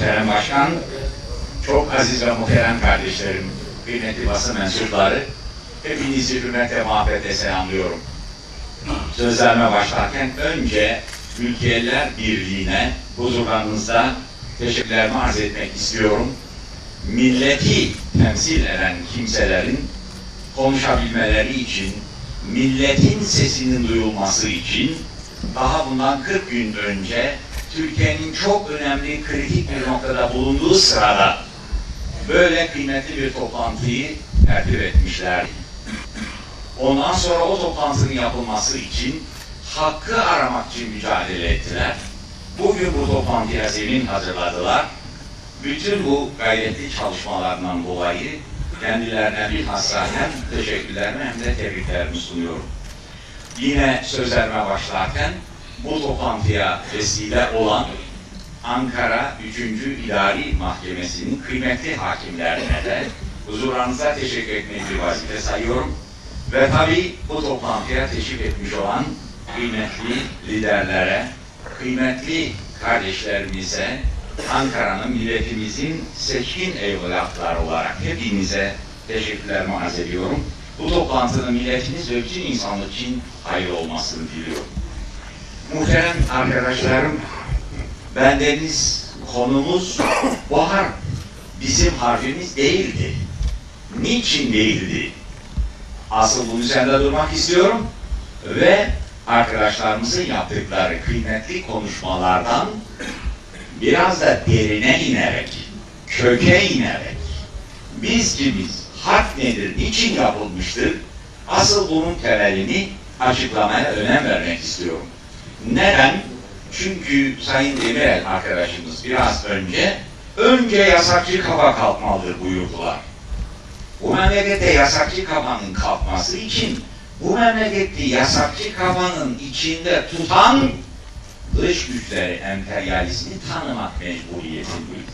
muhterem başkan, çok aziz ve muhterem kardeşlerim, kıymetli basın mensupları, hepinizi hürmet ve muhabbetle selamlıyorum. Sözlerime başlarken önce Ülkeliler Birliği'ne huzurlarınızda teşekkürlerimi arz etmek istiyorum. Milleti temsil eden kimselerin konuşabilmeleri için, milletin sesinin duyulması için daha bundan 40 gün önce Türkiye'nin çok önemli kritik bir noktada bulunduğu sırada böyle kıymetli bir toplantıyı tertip etmişler. Ondan sonra o toplantının yapılması için hakkı aramak için mücadele ettiler. Bugün bu toplantıya zemin hazırladılar. Bütün bu gayretli çalışmalarından dolayı kendilerine bilhassa hem teşekkürlerimi hem de tebriklerimi sunuyorum. Yine sözlerime başlarken bu toplantıya vesile olan Ankara 3. İdari Mahkemesi'nin kıymetli hakimlerine de huzurlarınıza teşekkür etmeyi bir vazife sayıyorum. Ve tabii bu toplantıya teşrif etmiş olan kıymetli liderlere, kıymetli kardeşlerimize, Ankara'nın milletimizin seçkin evlatları olarak hepinize teşekkürlerimi arz ediyorum. Bu toplantının milletimiz ve bütün insanlık için hayırlı olmasını diliyorum. Muhterem arkadaşlarım, bendeniz konumuz bahar. Bizim harfimiz değildi. Niçin değildi? Asıl bunun üzerinde durmak istiyorum ve arkadaşlarımızın yaptıkları kıymetli konuşmalardan biraz da derine inerek, köke inerek, biz kimiz, harf nedir, niçin yapılmıştır, asıl bunun temelini açıklamaya önem vermek istiyorum. Neden? Çünkü Sayın Demirel arkadaşımız biraz önce, önce yasakçı kafa kalkmalıdır buyurdular. Bu memlekette yasakçı kafanın kalkması için bu memlekette yasakçı kafanın içinde tutan dış güçleri, emperyalizmi tanımak mecburiyetindeyiz.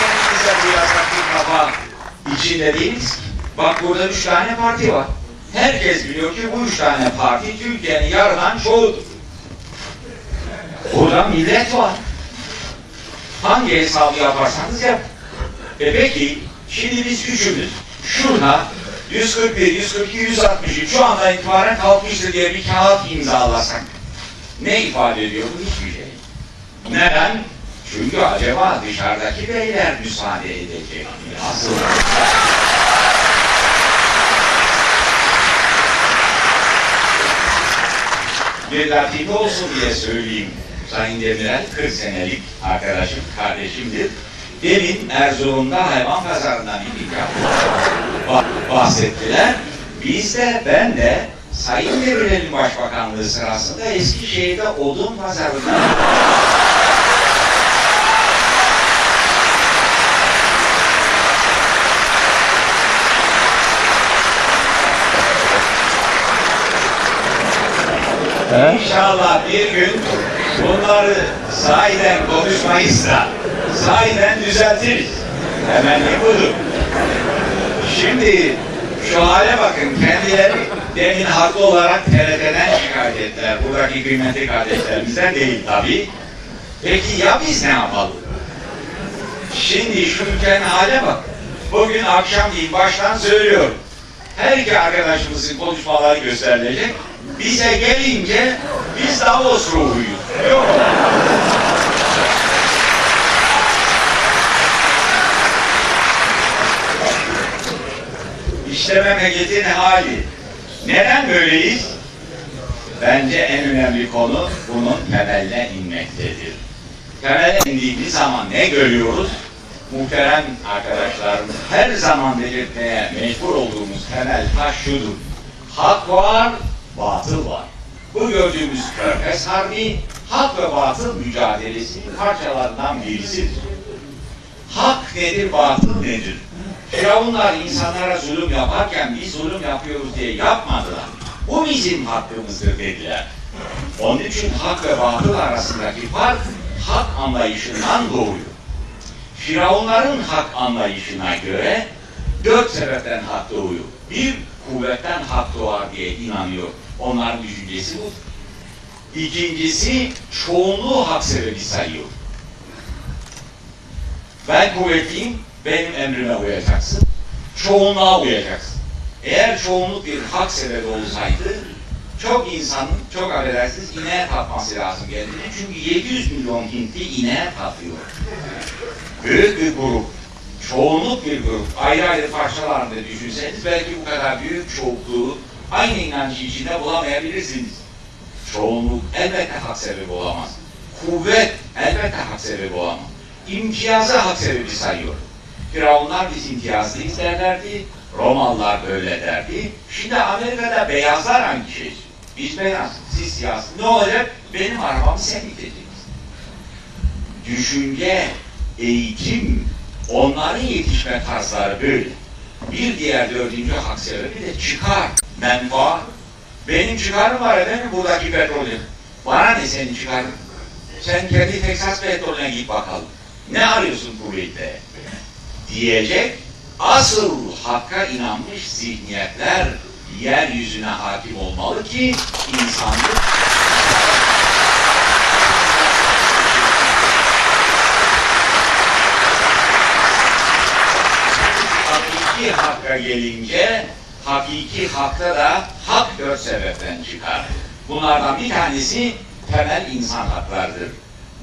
Kendimize bu yasakçı kafa içinde değiliz ki. Bak burada üç tane parti var. Herkes biliyor ki bu üç tane parti Türkiye'nin yarıdan çoğudur. Burada millet var. Hangi hesabı yaparsanız yap. E peki, şimdi biz üçümüz şurada 141, 142, 163 şu anda itibaren kalkmıştır diye bir kağıt imzalasak ne ifade ediyor bu? Hiçbir şey. Neden? Çünkü acaba dışarıdaki beyler müsaade edecek mi? Asıl bir latife olsun diye söyleyeyim. Sayın Demirel 40 senelik arkadaşım, kardeşimdir. Demin Erzurum'da hayvan pazarından itikaf bahsettiler. Biz de, ben de Sayın Demirel'in başbakanlığı sırasında Eskişehir'de odun pazarından İnşallah bir gün bunları sahiden konuşmayız da sahiden düzeltiriz. Hemen budur. Şimdi şu hale bakın kendileri demin haklı olarak TRT'den şikayet ettiler. Buradaki kıymetli kardeşlerimizden değil tabi. Peki ya biz ne yapalım? Şimdi şu ülkenin hale bak. Bugün akşam değil baştan söylüyorum. Her iki arkadaşımızın konuşmaları gösterilecek. Bize gelince biz Davos ruhuyuz. Yok. İşte memleketin hali. Neden böyleyiz? Bence en önemli konu bunun temeline inmektedir. Temele indiğimiz zaman ne görüyoruz? Muhterem arkadaşlarım, her zaman belirtmeye mecbur olduğumuz temel taş şudur. Hak var, batıl var. Bu gördüğümüz Körfez Harbi, hak ve batıl mücadelesinin parçalarından birisidir. Hak nedir, batıl nedir? Firavunlar insanlara zulüm yaparken biz zulüm yapıyoruz diye yapmadılar. Bu bizim hakkımızdır dediler. Onun için hak ve batıl arasındaki fark hak anlayışından doğuyor. Firavunların hak anlayışına göre dört sebepten hak doğuyor. Bir, kuvvetten hak doğar diye inanıyor. Onların düşüncesi bu. İkincisi çoğunluğu hak sebebi sayıyor. Ben kuvvetliyim, benim emrime uyacaksın. Çoğunluğa uyacaksın. Eğer çoğunluk bir hak sebebi olsaydı, çok insanın, çok affedersiniz, ineğe tatması lazım kendini. Çünkü 700 milyon Hintli ineğe tatıyor. Büyük bir grup, çoğunluk bir grup, ayrı ayrı parçalarında düşünseniz belki bu kadar büyük çoğunluğu aynı inancı içinde bulamayabilirsiniz. Çoğunluk elbette hak sebebi olamaz. Kuvvet elbette hak sebebi olamaz. İmtiyazı hak sebebi sayıyor. Firavunlar biz imtiyazlıyız derlerdi. Romalılar böyle derdi. Şimdi Amerika'da beyazlar hangi şey? Biz beyaz, siz siyah. Ne olacak? Benim arabamı sen iteceksin. Düşünce, eğitim, onların yetişme tarzları böyle. Bir diğer dördüncü hak sebebi de çıkar, menfaat. Benim çıkarım var efendim buradaki petrolün. Bana ne senin çıkarın? Sen kendi Texas petrolüne git bakalım. Ne arıyorsun kuvvetle? Diyecek asıl hakka inanmış zihniyetler yeryüzüne hakim olmalı ki insanlık hakka gelince hakiki hakta da hak dört sebepten çıkar. Bunlardan bir tanesi temel insan haklardır.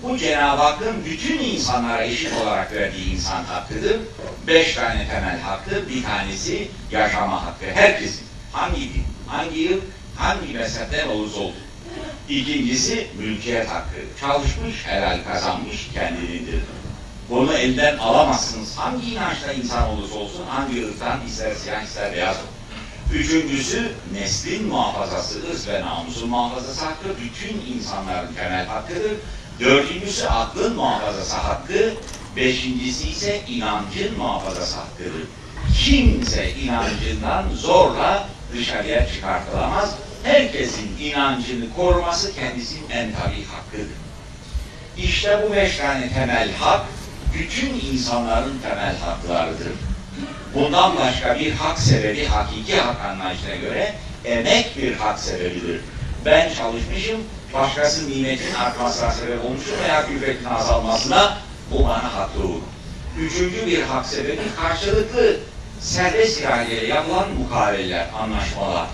Bu Cenab-ı Hakk'ın bütün insanlara eşit olarak verdiği insan hakkıdır. Beş tane temel hakkı, bir tanesi yaşama hakkı. Herkesin, hangi din, hangi yıl, hangi mezhepten olursa olsun. İkincisi mülkiyet hakkı. Çalışmış, helal kazanmış, kendinindir. Bunu elden alamazsınız. Hangi inançta insan olursa olsun, hangi ırktan, ister siyah, ister beyaz olsun. Üçüncüsü neslin muhafazası, ırz ve namusun muhafazası hakkı bütün insanların temel hakkıdır. Dördüncüsü aklın muhafazası hakkı, beşincisi ise inancın muhafazası hakkıdır. Kimse inancından zorla dışarıya çıkartılamaz. Herkesin inancını koruması kendisinin en tabi hakkıdır. İşte bu beş tane temel hak, bütün insanların temel haklarıdır. Bundan başka bir hak sebebi, hakiki hak anlayışına göre emek bir hak sebebidir. Ben çalışmışım, başkası nimetin artmasına sebep olmuştur veya külfetin azalmasına bu bana haklı olur. Üçüncü bir hak sebebi karşılıklı serbest iradeyle yapılan mukaveleler, anlaşmalar.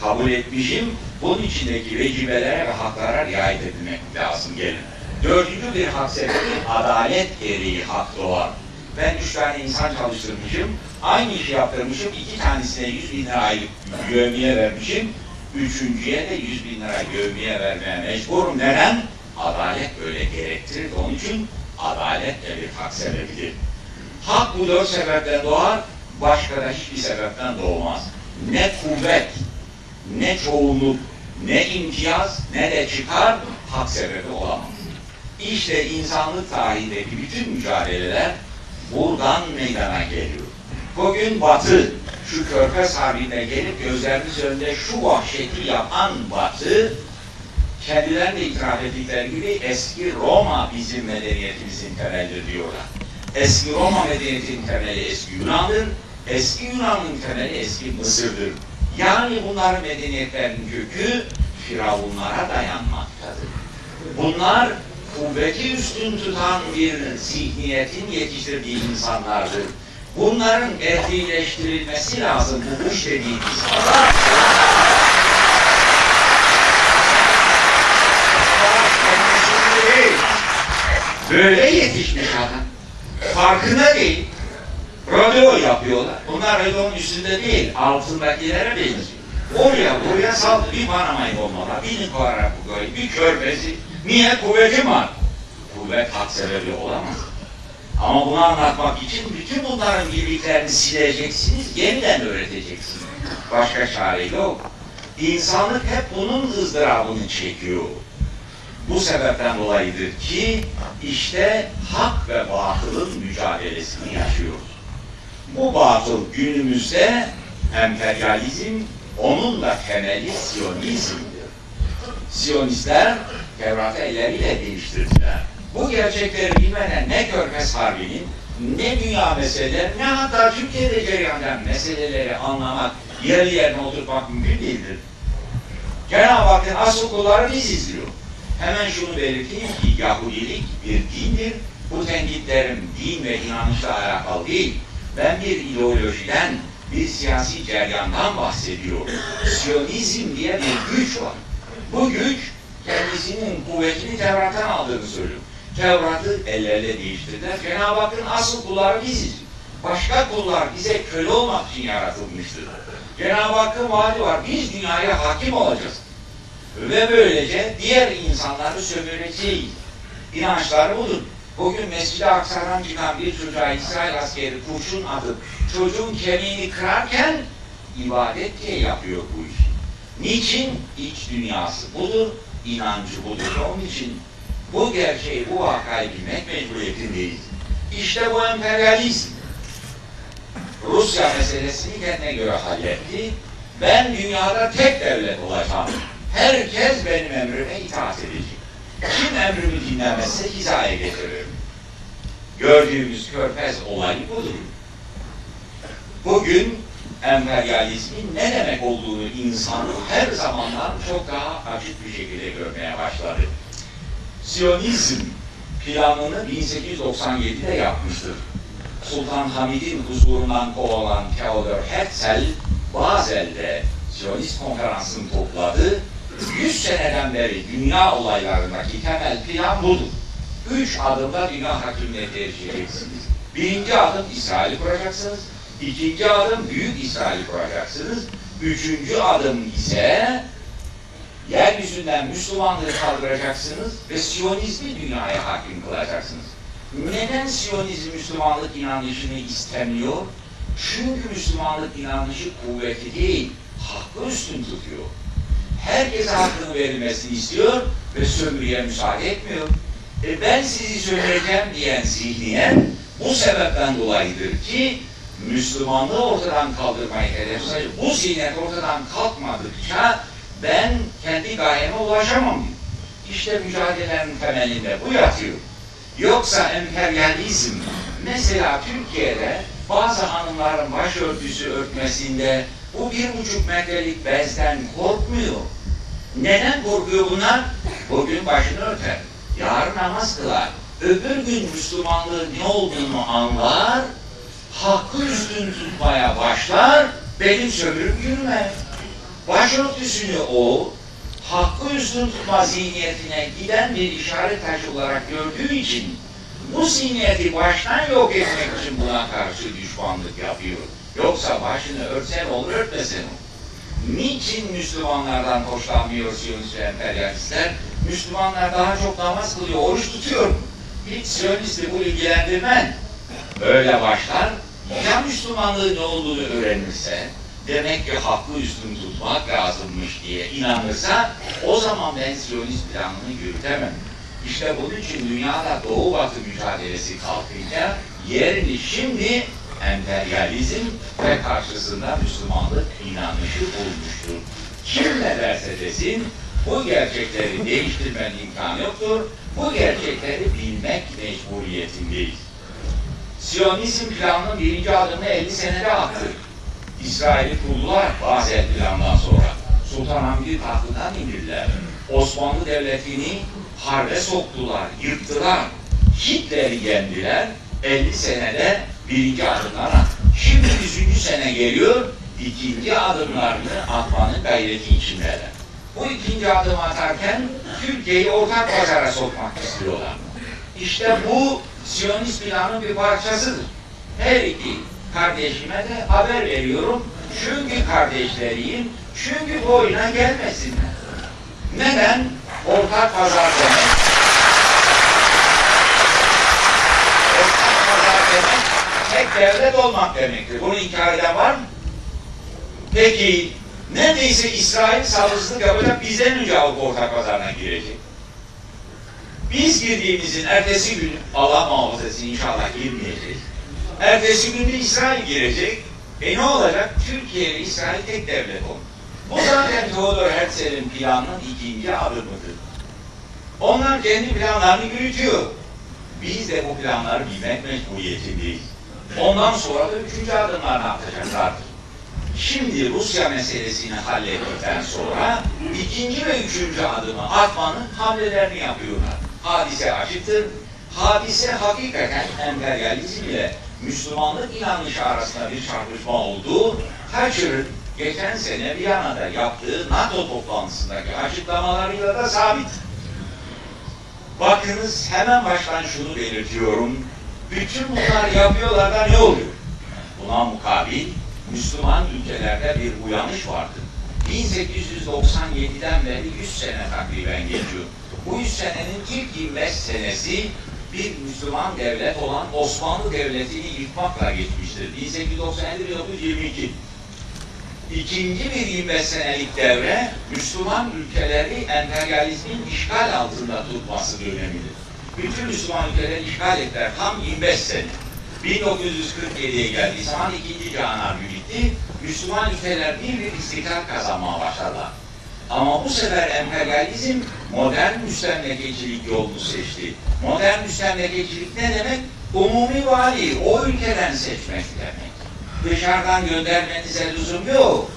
Kabul etmişim, bunun içindeki vecibelere ve haklara riayet edilmek lazım gelin. Dördüncü bir hak sebebi adalet gereği hak doğar. Ben üç tane insan çalıştırmışım, aynı işi yaptırmışım, iki tanesine yüz bin lira aylık yövmiye vermişim, üçüncüye de yüz bin lira yövmiye vermeye mecburum. Neden? Adalet böyle gerektirir. Onun için adalet de bir hak sebebidir. Hak bu dört sebepten doğar, başka da hiçbir sebepten doğmaz. Ne kuvvet, ne çoğunluk, ne imtiyaz, ne de çıkar hak sebebi olamaz. İşte insanlık tarihindeki bütün mücadeleler buradan meydana geliyor. Bugün Batı, şu Körfez Harbi'ne gelip gözlerimiz önünde şu vahşeti yapan Batı, kendilerine itiraf ettikleri gibi eski Roma bizim medeniyetimizin temelidir diyorlar. Eski Roma medeniyetinin temeli eski Yunan'dır, eski Yunan'ın temeli eski Mısır'dır. Yani bunların medeniyetlerinin kökü firavunlara dayanmaktadır. Bunlar kuvveti üstün tutan bir zihniyetin yetiştirdiği insanlardır. Bunların ehlileştirilmesi lazım bu kuş dediğimiz adam. Böyle yetişmiş adam. Farkında değil. Rodeo yapıyorlar. Bunlar rodonun üstünde değil, altındakilere benziyor. Oraya buraya sal bir Panama'yı olmalar, bir Nikaragua'yı, bir Körfez'i. Niye? Kuvvetim var. Kuvvet hak sebebi olamaz. Ama bunu anlatmak için bütün bunların birliklerini sileceksiniz, yeniden öğreteceksiniz. Başka çare yok. İnsanlık hep bunun ızdırabını çekiyor. Bu sebepten dolayıdır ki işte hak ve batılın mücadelesini yaşıyoruz. Bu batıl günümüzde emperyalizm, onun da temeli Siyonizm'dir. Siyonistler Tevrat'ı elleriyle değiştirdiler. Bu gerçekleri bilmeden ne Körfez Harbi'nin, ne dünya meseleleri, ne hatta Türkiye'de cereyan meseleleri anlamak, yerli yerine oturtmak mümkün değildir. Cenab-ı Hakk'ın asıl kulları biziz diyor. Hemen şunu belirteyim ki Yahudilik bir dindir. Bu tenkitlerim din ve inanışla alakalı değil. Ben bir ideolojiden, bir siyasi ceryandan bahsediyorum. Siyonizm diye bir güç var. Bu güç kendisinin kuvvetini Tevrat'tan aldığını söylüyor. Tevrat'ı ellerle değiştirdiler. Cenab-ı Hakk'ın asıl kulları biziz. Başka kullar bize köle olmak için yaratılmıştır. Cenab-ı Hakk'ın vaadi var. Biz dünyaya hakim olacağız. Ve böylece diğer insanları sömüreceğiz. İnançları budur. Bugün Mescid-i Aksa'dan çıkan bir çocuğa İsrail askeri kurşun atıp çocuğun kemiğini kırarken ibadet diye yapıyor bu işi. Niçin? İç dünyası budur, inancı budur. Onun için bu gerçeği, bu vakayı bilmek mecburiyetindeyiz. İşte bu emperyalizm. Rusya meselesini kendine göre halletti. Ben dünyada tek devlet olacağım. Herkes benim emrime itaat edecek. Kim emrimi dinlemezse hizaya getiririm. Gördüğümüz körfez olayı budur. Bugün emperyalizmin ne demek olduğunu insan her zamandan çok daha açık bir şekilde görmeye başladı. Siyonizm planını 1897'de yapmıştır. Sultan Hamid'in huzurundan kovalan Theodor Herzl Bazel'de Siyonist konferansını topladı. 100 seneden beri dünya olaylarındaki temel plan budur. Üç adımda dünya hakimiyeti erişeceksiniz. Birinci adım İsrail'i kuracaksınız. İkinci adım Büyük İsrail'i kuracaksınız. Üçüncü adım ise yeryüzünden Müslümanlığı kaldıracaksınız ve Siyonizmi dünyaya hakim kılacaksınız. Neden Siyonizm Müslümanlık inanışını istemiyor? Çünkü Müslümanlık inanışı kuvveti değil, hakkı üstün tutuyor. Herkese hakkını verilmesini istiyor ve sömürüye müsaade etmiyor. E ben sizi sömüreceğim diyen zihniyet bu sebepten dolayıdır ki Müslümanlığı ortadan kaldırmayı hedefliyor. Bu zihniyet ortadan kalkmadıkça ben kendi gayeme ulaşamam. İşte mücadelenin temelinde bu yatıyor. Yoksa emperyalizm, mesela Türkiye'de bazı hanımların başörtüsü örtmesinde bu bir buçuk metrelik bezden korkmuyor. Neden korkuyor bunlar? Bugün başını örter, yarın namaz kılar, öbür gün Müslümanlığın ne olduğunu anlar, hakkı üstün tutmaya başlar, benim sömürüm yürümez. Başörtüsünü o, hakkı üstün tutma zihniyetine giden bir işaret taşı olarak gördüğü için bu zihniyeti baştan yok etmek için buna karşı düşmanlık yapıyor. Yoksa başını örtsen olur, örtmesen olur. Niçin Müslümanlardan hoşlanmıyor Siyonist ve emperyalistler? Müslümanlar daha çok namaz kılıyor, oruç tutuyor. Hiç Siyonisti bu ilgilendirmez. Böyle başlar, ya Müslümanlığı ne olduğunu öğrenirse, demek ki hakkı üstün tutmak lazımmış diye inanırsa, o zaman ben Siyonist planını yürütemem. İşte bunun için dünyada Doğu Batı mücadelesi kalkınca yerini şimdi emperyalizm ve karşısında Müslümanlık inanışı bulmuştur. Kim ne derse desin bu gerçekleri değiştirmenin imkanı yoktur. Bu gerçekleri bilmek mecburiyetindeyiz. Siyonizm planının birinci adımını 50 senede attı. İsrail'i kurdular Basel plandan sonra. Sultan Hamid'i tahtından indirdiler. Osmanlı Devleti'ni harbe soktular, yıktılar. Hitler'i yendiler. 50 senede birinci adımlar Şimdi yüzüncü sene geliyor, ikinci adımlarını atmanın gayreti içindeler. Bu ikinci adım atarken Türkiye'yi ortak pazara sokmak istiyorlar. İşte bu Siyonist planın bir parçasıdır. Her iki kardeşime de haber veriyorum. Çünkü kardeşleriyim, çünkü bu oyuna gelmesinler. Neden? Ortak pazar demek. Ortak pazar demek tek devlet olmak demektir. Bunu inkar eden var mı? Peki neredeyse İsrail sabırsızlık yapacak bizden önce Avrupa ortak pazarına girecek. Biz girdiğimizin ertesi gün Allah muhafaza inşallah girmeyeceğiz. Ertesi gün de İsrail girecek. E ne olacak? Türkiye ve İsrail tek devlet olur. Bu zaten Theodor Herzl'in planının ikinci adımıdır. Onlar kendi planlarını yürütüyor. Biz de bu planları bilmek mecburiyetindeyiz. Ondan sonra da üçüncü adımlar ne yapacaklardır? Şimdi Rusya meselesini hallettikten sonra ikinci ve üçüncü adımı atmanın hamlelerini yapıyorlar. Hadise açıktır. Hadise hakikaten emperyalizm ile Müslümanlık inanışı arasında bir çarpışma olduğu Thatcher'ın geçen sene Viyana'da yaptığı NATO toplantısındaki açıklamalarıyla da sabit. Bakınız hemen baştan şunu belirtiyorum. Bütün bunlar yapıyorlar da ne oluyor? Buna mukabil Müslüman ülkelerde bir uyanış vardı. 1897'den beri 100 sene takriben geçiyor. Bu 100 senenin ilk 25 senesi bir Müslüman devlet olan Osmanlı Devleti'ni yıkmakla geçmiştir. 1897-1922. İkinci bir 25 senelik devre Müslüman ülkeleri emperyalizmin işgal altında tutması dönemidir. Bütün Müslüman ülkeleri işgal ettiler tam 25 sene. 1947'ye geldiği zaman ikinci Harbi bitti. Müslüman ülkeler bir bir istiklal kazanmaya başladılar. Ama bu sefer emperyalizm modern müstemlekecilik yolunu seçti. Modern müstemlekecilik ne demek? Umumi vali, o ülkeden seçmek demek. Dışarıdan göndermenize lüzum yok.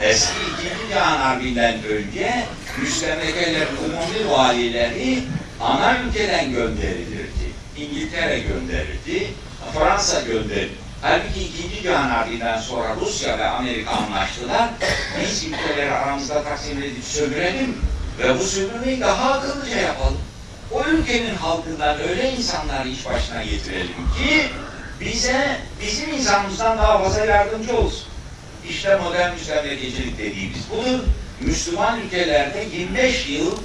Eski ikinci Cihan önce müstemlekelerin umumi valileri ana ülkeden gönderilirdi. İngiltere gönderirdi, Fransa gönderirdi. Halbuki ikinci Cihan Harbi'nden sonra Rusya ve Amerika anlaştılar. Biz ülkeleri aramızda taksim edip sömürelim ve bu sömürmeyi daha akıllıca yapalım. O ülkenin halkından öyle insanları iş başına getirelim ki bize bizim insanımızdan daha fazla yardımcı olsun. İşte modern müstemlekecilik dediğimiz budur. Müslüman ülkelerde 25 yıl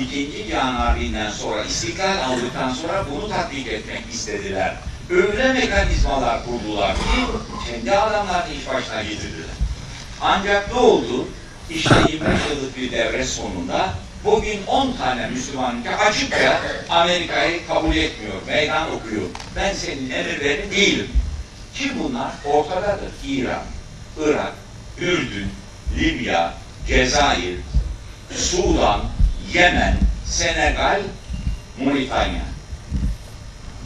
ikinci Cihan Harbi'nden sonra istiklal aldıktan sonra bunu tatbik etmek istediler. Öyle mekanizmalar kurdular ki kendi adamlarını iş başına getirdiler. Ancak ne oldu? İşte 25 yıllık bir devre sonunda bugün 10 tane Müslüman ülke açıkça Amerika'yı kabul etmiyor, meydan okuyor. Ben senin emirlerin değilim. Ki bunlar ortadadır. İran, Irak, Ürdün, Libya, Cezayir, Sudan, Yemen, Senegal, Moritanya.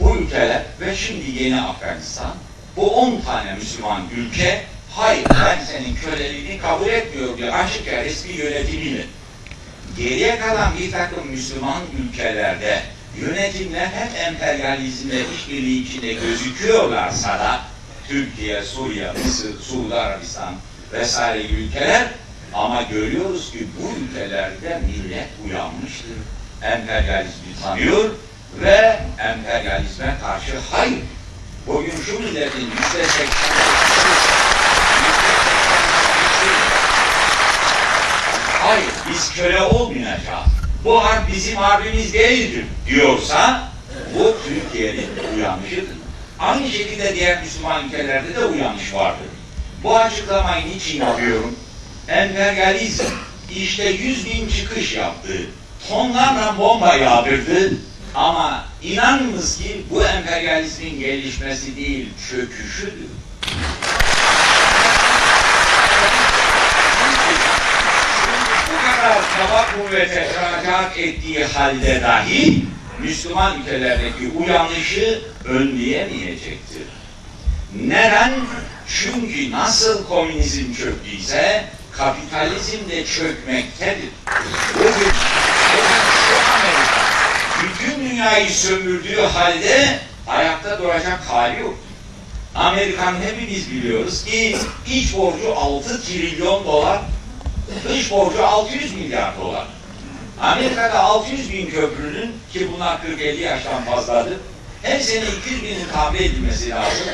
Bu ülkeler ve şimdi yeni Afganistan, bu 10 tane Müslüman ülke, hayır ben senin köleliğini kabul etmiyorum diyor açıkça resmi yönetimiyle. Geriye kalan bir takım Müslüman ülkelerde yönetimler hem emperyalizmle işbirliği içinde gözüküyorlarsa da Türkiye, Suriye, Mısır, Suudi Arabistan vesaire ülkeler ama görüyoruz ki bu ülkelerde millet uyanmıştır. Emperyalizmi tanıyor ve emperyalizme karşı hayır. Bugün şu milletin yüzde seksen hayır biz köle olmayacağız. Bu harp bizim harbimiz değildir diyorsa bu Türkiye'nin uyanışıdır. Aynı şekilde diğer Müslüman ülkelerde de uyanış vardır. Bu açıklamayı niçin yapıyorum? Emperyalizm işte yüz bin çıkış yaptı. Tonlarla bomba yağdırdı. Ama inanınız ki bu emperyalizmin gelişmesi değil, çöküşüdür. bu kadar kaba kuvvete ihracat ettiği halde dahi Müslüman ülkelerdeki uyanışı önleyemeyecektir. Neden? Çünkü nasıl komünizm çöktüyse kapitalizm de çökmektedir. Bugün, bugün şu Amerika dünyayı sömürdüğü halde ayakta duracak hali yok. Amerikan hepimiz biliyoruz ki iç borcu 6 trilyon dolar, dış borcu 600 milyar dolar. Amerika'da 600 bin köprünün ki bunlar 40-50 yaştan fazladır. Her sene 200 binin tamir edilmesi lazım.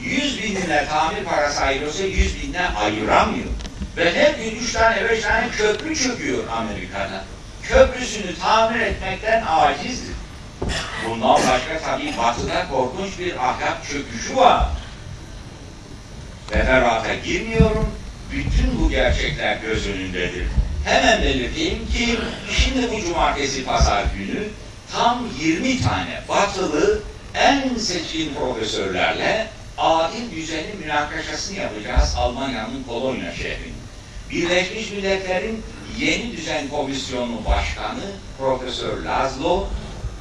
100 binine tamir parası ayırıyorsa 100 binden ayıramıyor. Ve her gün 3 tane 5 tane köprü çöküyor Amerika'da. Köprüsünü tamir etmekten acizdir. Bundan başka tabii batıda korkunç bir ahlak çöküşü var. Teferruata girmiyorum. Bütün bu gerçekler göz önündedir. Hemen belirteyim ki şimdi bu cumartesi pazar günü tam 20 tane batılı en seçkin profesörlerle adil düzeni münakaşasını yapacağız Almanya'nın Kolonya şehrinde. Birleşmiş Milletler'in Yeni Düzen Komisyonu Başkanı Profesör Laszlo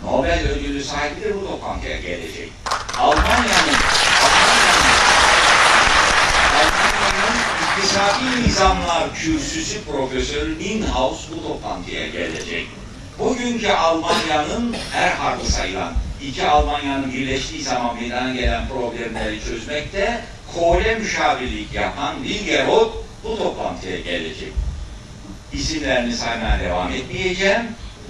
Nobel ödülü sahibidir bu toplantıya gelecek. Almanya'nın Almanya'nın Almanya'nın İktisadi Nizamlar Kürsüsü Profesörü Inhouse bu toplantıya gelecek. Bugünkü Almanya'nın her harbi sayılan iki Almanya'nın birleştiği zaman meydana gelen problemleri çözmekte Kohle müşavirlik yapan Wilger Roth bu toplantıya gelecek. İsimlerini saymaya devam etmeyeceğim.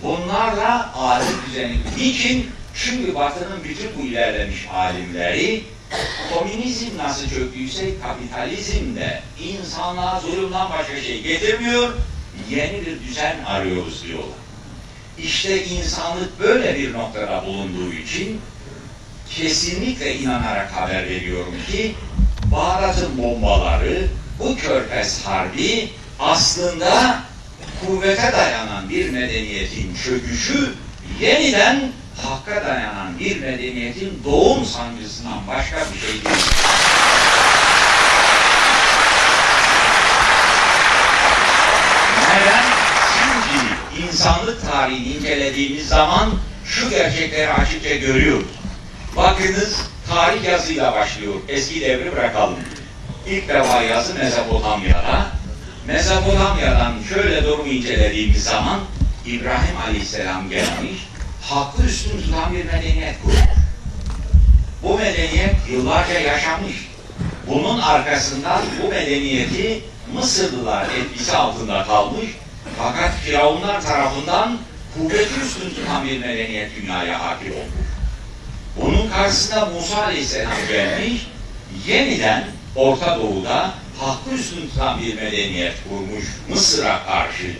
Bunlarla alim düzeni. Niçin? Çünkü Batı'nın bütün bu ilerlemiş alimleri komünizm nasıl çöktüyse kapitalizm de insanlığa zulümden başka şey getirmiyor, yeni bir düzen arıyoruz diyorlar. İşte insanlık böyle bir noktada bulunduğu için kesinlikle inanarak haber veriyorum ki Bağdat'ın bombaları, bu körfez harbi aslında kuvvete dayanan bir medeniyetin çöküşü yeniden hakka dayanan bir medeniyetin doğum sancısından başka bir şey değil. Neden? Çünkü insanlık tarihini incelediğimiz zaman şu gerçekleri açıkça görüyoruz. Bakınız tarih yazıyla başlıyor. Eski devri bırakalım. İlk defa yazı Mezopotamya'da. Mezopotamya'dan şöyle durumu incelediğimiz zaman İbrahim Aleyhisselam gelmiş, hakkı üstün tutan bir medeniyet kurmuş. Bu medeniyet yıllarca yaşamış. Bunun arkasından bu medeniyeti Mısırlılar etkisi altında kalmış. Fakat Firavunlar tarafından kuvveti üstün tutan bir medeniyet dünyaya hakim olmuş. Bunun karşısında Musa Aleyhisselam gelmiş, yeniden Orta Doğu'da hakkı üstün tutan bir medeniyet kurmuş Mısır'a karşı.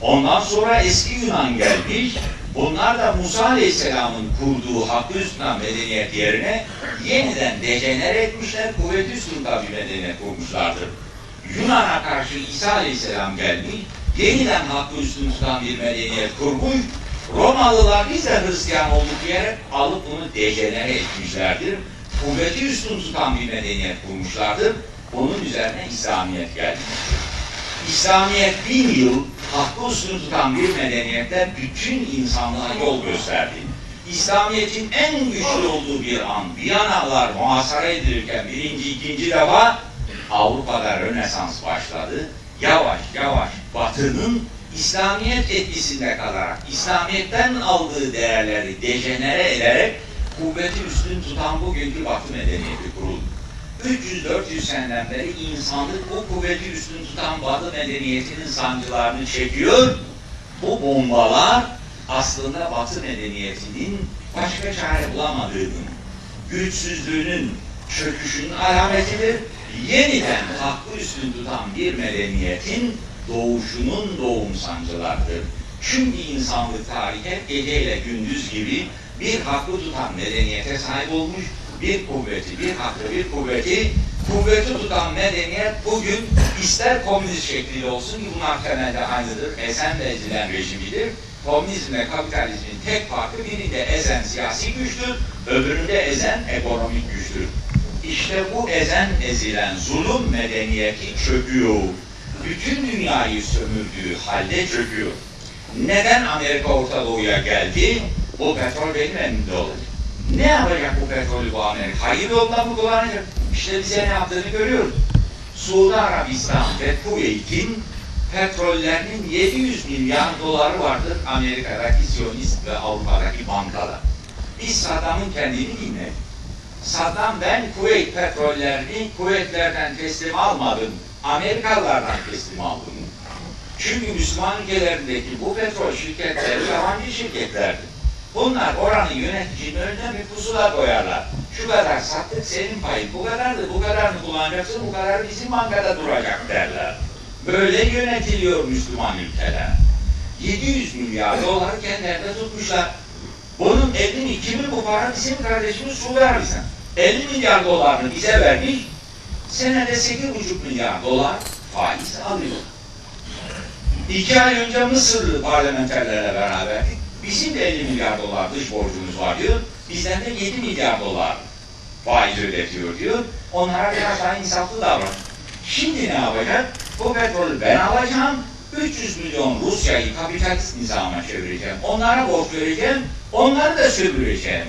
Ondan sonra eski Yunan gelmiş, bunlar da Musa Aleyhisselam'ın kurduğu hakkı üstün tutan medeniyet yerine yeniden dejenere etmişler, kuvveti üstün tutan bir medeniyet kurmuşlardır. Yunan'a karşı İsa Aleyhisselam gelmiş, yeniden hakkı üstün tutan bir medeniyet kurmuş, Romalılar biz de Hristiyan olduk diyerek alıp bunu dejenere etmişlerdir. Kuvveti üstün tutan bir medeniyet kurmuşlardır. Bunun üzerine İslamiyet geldi. İslamiyet bin yıl hakkı üstün tutan bir medeniyette bütün insanlığa yol gösterdi. İslamiyet'in en güçlü olduğu bir an, Viyanalar muhasara edilirken birinci, ikinci defa Avrupa'da Rönesans başladı. Yavaş yavaş Batı'nın İslamiyet etkisinde kalarak, İslamiyet'ten aldığı değerleri dejenere ederek kuvveti üstün tutan bugünkü Batı medeniyeti kuruldu. 300-400 seneden beri insanlık bu kuvveti üstün tutan Batı medeniyetinin sancılarını çekiyor. Bu bombalar aslında Batı medeniyetinin başka çare bulamadığının, güçsüzlüğünün çöküşünün alametidir. Yeniden hakkı üstün tutan bir medeniyetin doğuşunun doğum sancılardır. Çünkü insanlık tarihi geceyle gündüz gibi bir hakkı tutan medeniyete sahip olmuş, bir kuvveti, bir hakkı, bir kuvveti, kuvveti tutan medeniyet bugün ister komünist şekliyle olsun ki bunlar temelde aynıdır, esen ve ezilen rejimidir. Komünizmle kapitalizmin tek farkı birinde ezen siyasi güçtür, öbüründe ezen ekonomik güçtür. İşte bu ezen ezilen zulüm medeniyeti çöküyor. Bütün dünyayı sömürdüğü halde çöküyor. Neden Amerika Orta Doğu'ya geldi? Bu petrol benim elimde olur. Ne yapacak bu petrolü bu Amerika? Hayır yoldan mı kullanacak? İşte bize ne yaptığını görüyoruz. Suudi Arabistan ve Kuveyt'in petrollerinin 700 milyar doları vardır Amerika'daki Siyonist ve Avrupa'daki bankada. Biz Saddam'ın kendini dinledik. Saddam ben Kuveyt petrollerini Kuveytlerden teslim almadım. Amerikalılardan teslim aldım. Çünkü Müslüman ülkelerindeki bu petrol şirketleri yabancı şirketlerdir. Bunlar oranın yöneticinin önüne bir pusula koyarlar. Şu kadar sattık senin payın, bu kadardı, bu kadarını kullanacaksın, bu kadar bizim bankada duracak derler. Böyle yönetiliyor Müslüman ülkeler. 700 milyar dolar kendilerine tutmuşlar. Bunun 50 kimin bu para? Bizim kardeşimiz Suudi Arabistan. 50 milyar dolarını bize vermiş, senede 8,5 milyar dolar faiz alıyor. İki ay önce Mısırlı parlamenterlerle beraber bizim de 50 milyar dolar dış borcumuz var diyor. Bizden de 7 milyar dolar faiz ödetiyor diyor. Onlara biraz daha insaflı davran. Şimdi ne yapacak? Bu petrolü ben alacağım. 300 milyon Rusya'yı kapitalist nizama çevireceğim. Onlara borç vereceğim. Onları da sömüreceğim.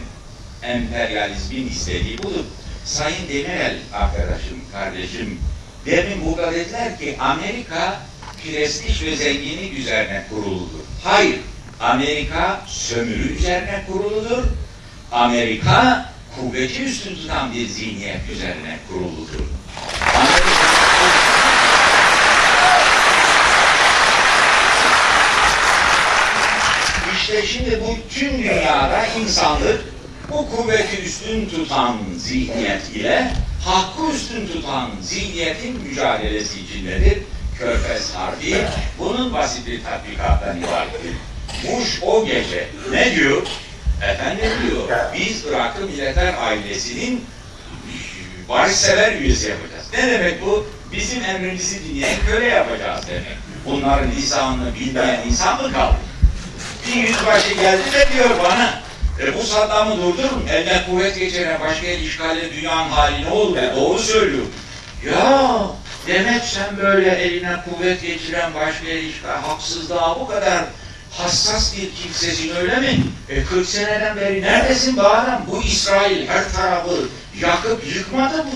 Emperyalizmin istediği budur. Sayın Demirel arkadaşım, kardeşim, Demin burada dediler ki Amerika prestij ve zenginlik üzerine kuruludur. Hayır. Amerika sömürü üzerine kuruludur. Amerika kuvveti üstün tutan bir zihniyet üzerine kuruludur. Amerika İşte şimdi bu tüm dünyada insanlık bu kuvveti üstün tutan zihniyet ile hakkı üstün tutan zihniyetin mücadelesi içindedir. Körfez Harbi bunun basit bir tatbikattan ibarettir. Bush o gece ne diyor? Efendim diyor, biz Iraklı Milletler Ailesi'nin barışsever üyesi yapacağız. Ne demek bu? Bizim emrimizi dinleyen köle yapacağız demek. Bunların lisanını bilmeyen insan mı kaldı? Bir yüzbaşı geldi de diyor bana, e, bu Saddam'ı durdurun, eline kuvvet geçiren başka el işgalle dünyanın hali ne olur? E, doğru söylüyor. Ya demek sen böyle eline kuvvet geçiren başka el işgal, haksızlığa bu kadar hassas bir kimsesin öyle mi? E 40 seneden beri neredesin adam? Bu İsrail her tarafı yakıp yıkmadı mı?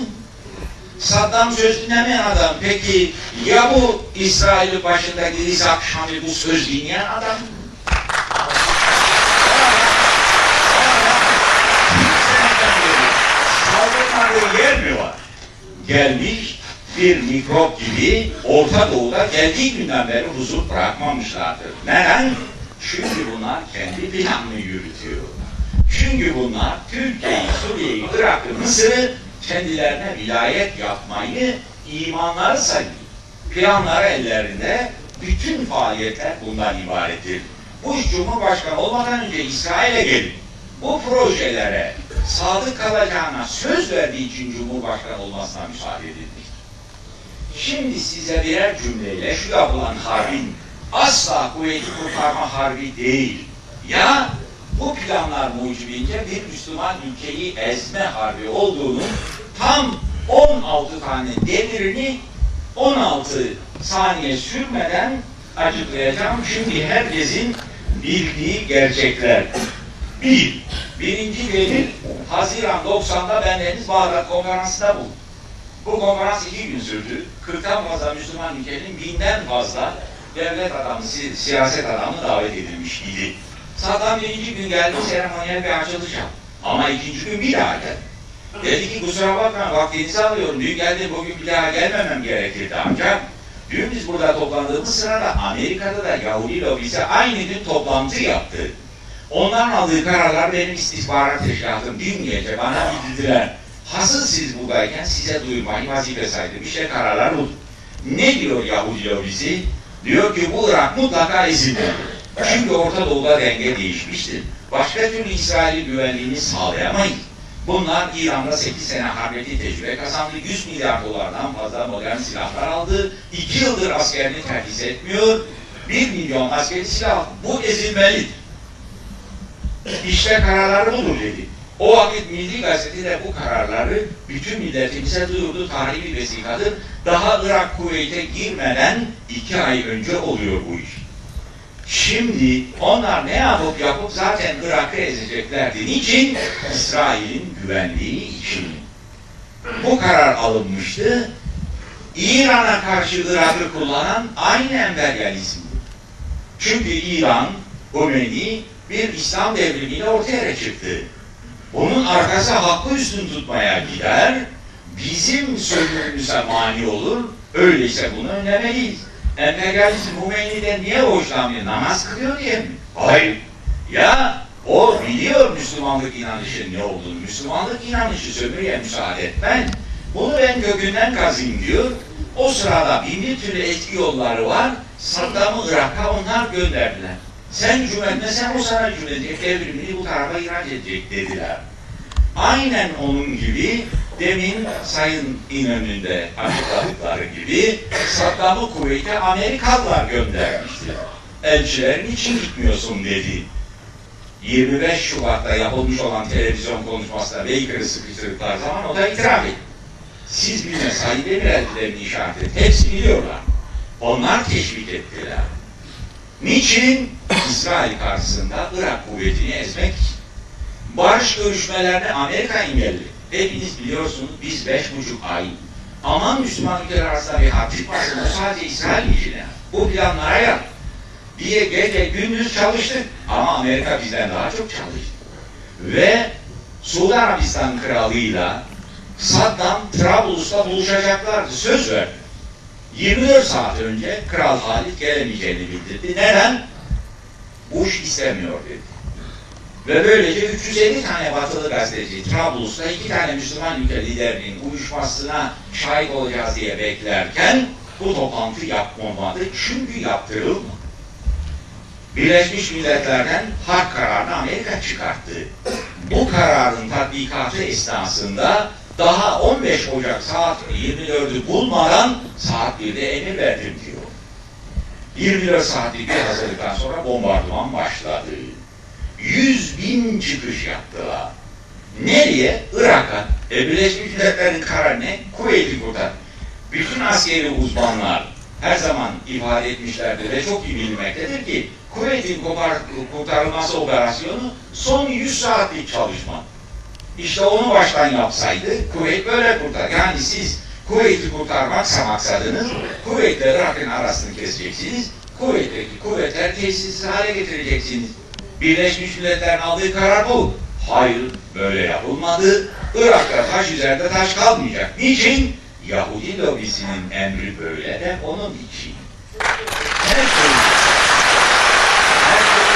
Saddam söz dinlemeyen adam. Peki ya bu İsrail'in başındaki Rizak Şamil bu söz dinleyen adam mı? Yer mi var? Gelmiş bir mikrop gibi Orta Doğu'da geldiği günden beri huzur bırakmamışlardır. Neden? Çünkü bunlar kendi planını yürütüyor. Çünkü bunlar Türkiye'yi, Suriye'yi, Irak'ı, Mısır'ı kendilerine vilayet yapmayı imanları sayıyor. Planları ellerinde, bütün faaliyetler bundan ibarettir. Bush Cumhurbaşkanı olmadan önce İsrail'e gelip bu projelere sadık kalacağına söz verdiği için Cumhurbaşkanı olmasına müsaade edildi. Şimdi size birer cümleyle şu yapılan harbin asla kuvveti kurtarma harbi değil. Ya bu planlar mucibince bir Müslüman ülkeyi ezme harbi olduğunu tam 16 tane demirini 16 saniye sürmeden açıklayacağım. Şimdi herkesin bildiği gerçekler. Bir, birinci delil Haziran 90'da ben Deniz Bağdat konferansında buldum. Bu konferans iki gün sürdü. 40'tan fazla Müslüman ülkenin binden fazla devlet adamı, si siyaset adamı davet edilmiş idi. Saddam birinci gün geldi, seremoniyel bir açılış yaptı. Ama ikinci gün bir daha geldi. Dedi ki kusura bakma vaktinizi alıyorum. Dün geldim bugün bir daha gelmemem gerekirdi ancak dün biz burada toplandığımız sırada Amerika'da da Yahudi lobisi aynı gün toplantı yaptı. Onların aldığı kararlar benim istihbarat teşkilatım dün gece bana bildirdiler. Hasıl siz buradayken size duyurmayı vazife saydım. İşte kararlar bu. Ne diyor Yahudi lobisi? Diyor ki bu Irak mutlaka ezilmeli. Çünkü Orta Doğu'da denge değişmiştir. Başka türlü İsrail'in güvenliğini sağlayamayız. Bunlar İran'da 8 sene harbeti tecrübe kazandı. 100 milyar dolardan fazla modern silahlar aldı. 2 yıldır askerini terhis etmiyor. 1 milyon askeri silah. Bu ezilmelidir. İşte kararları budur dedi. O vakit Milli Gazete de bu kararları bütün milletimize duyurdu. Tarihi vesikadır. Daha Irak kuvvete girmeden iki ay önce oluyor bu iş. Şimdi onlar ne yapıp yapıp zaten Irak'ı ezeceklerdi. Niçin? İsrail'in güvenliği için. Bu karar alınmıştı. İran'a karşı Irak'ı kullanan aynı emperyalizm. Çünkü İran, Khomeini bir İslam devrimiyle ortaya çıktı. Onun arkası hakkı üstün tutmaya gider, bizim sömürümüze mani olur, öyleyse bunu önlemeliyiz. Emperyalizm Hümeyni'den niye hoşlanmıyor? Namaz kılıyor diye mi? Hayır. Ya o biliyor Müslümanlık inanışının ne olduğunu. Müslümanlık inanışı sömürüye müsaade etmez. Bunu ben kökünden kazıyım diyor. O sırada bin bir türlü etki yolları var. Saddam'ı Irak'a onlar gönderdiler. Sen hücum etmesen o sana hücum edecek, devrimini bu tarafa ihraç edecek dediler. Aynen onun gibi demin Sayın İnönü'nde açıkladıkları gibi Saddam'ı kuvvete Amerikalılar göndermişti. Elçilerin için gitmiyorsun dedi. 25 Şubat'ta yapılmış olan televizyon konuşmasında Baker'ı sıkıştırdıkları zaman o da itiraf etti. Siz bilme Said Demirel'lerini işaret et. Hepsi biliyorlar. Onlar teşvik ettiler. Niçin? İsrail karşısında Irak kuvvetini ezmek. Barış görüşmelerine Amerika engelli. Hepiniz biliyorsunuz biz beş buçuk ay Aman Müslüman ülkeler arasında bir harp çıkmasın. Bu sadece İsrail için. Bu planlara yap diye gece gündüz çalıştık. Ama Amerika bizden daha çok çalıştı. Ve Suudi Arabistan kralıyla Saddam Trablus'ta buluşacaklardı. Söz verdi. 24 saat önce Kral Halit gelemeyeceğini bildirdi. Neden? Bush istemiyor dedi. Ve böylece 350 tane batılı gazeteci Trablus'ta iki tane Müslüman ülke liderinin uyuşmasına şahit olacağız diye beklerken bu toplantı yapmamadı çünkü yaptırılmadı. Birleşmiş Milletler'den harp kararını Amerika çıkarttı. Bu kararın tatbikatı esnasında daha 15 Ocak saat 24'ü bulmadan saat 1'de emir verdim diyor. 24 saatlik bir hazırlıktan sonra bombardıman başladı. 100 bin çıkış yaptılar. Nereye? Irak'a. E, Birleşmiş Milletler'in kararı ne? Kuveyt'i kurtar. Bütün askeri uzmanlar her zaman ifade etmişlerdir ve çok iyi bilinmektedir ki Kuveyt'in kurtarılması operasyonu son 100 saatlik çalışma. İşte onu baştan yapsaydı Kuveyt böyle kurtar. Yani siz Kuveyt'i kurtarmaksa maksadınız Kuveyt Irak'ın arasını keseceksiniz. Kuveyt'teki kuvvetler tesisiz hale getireceksiniz. Birleşmiş Milletler'in aldığı karar bu. Hayır, böyle yapılmadı. Irak'ta taş üzerinde taş kalmayacak. Niçin? Yahudi lobisinin emri böyle de onun için. Her şey, her şey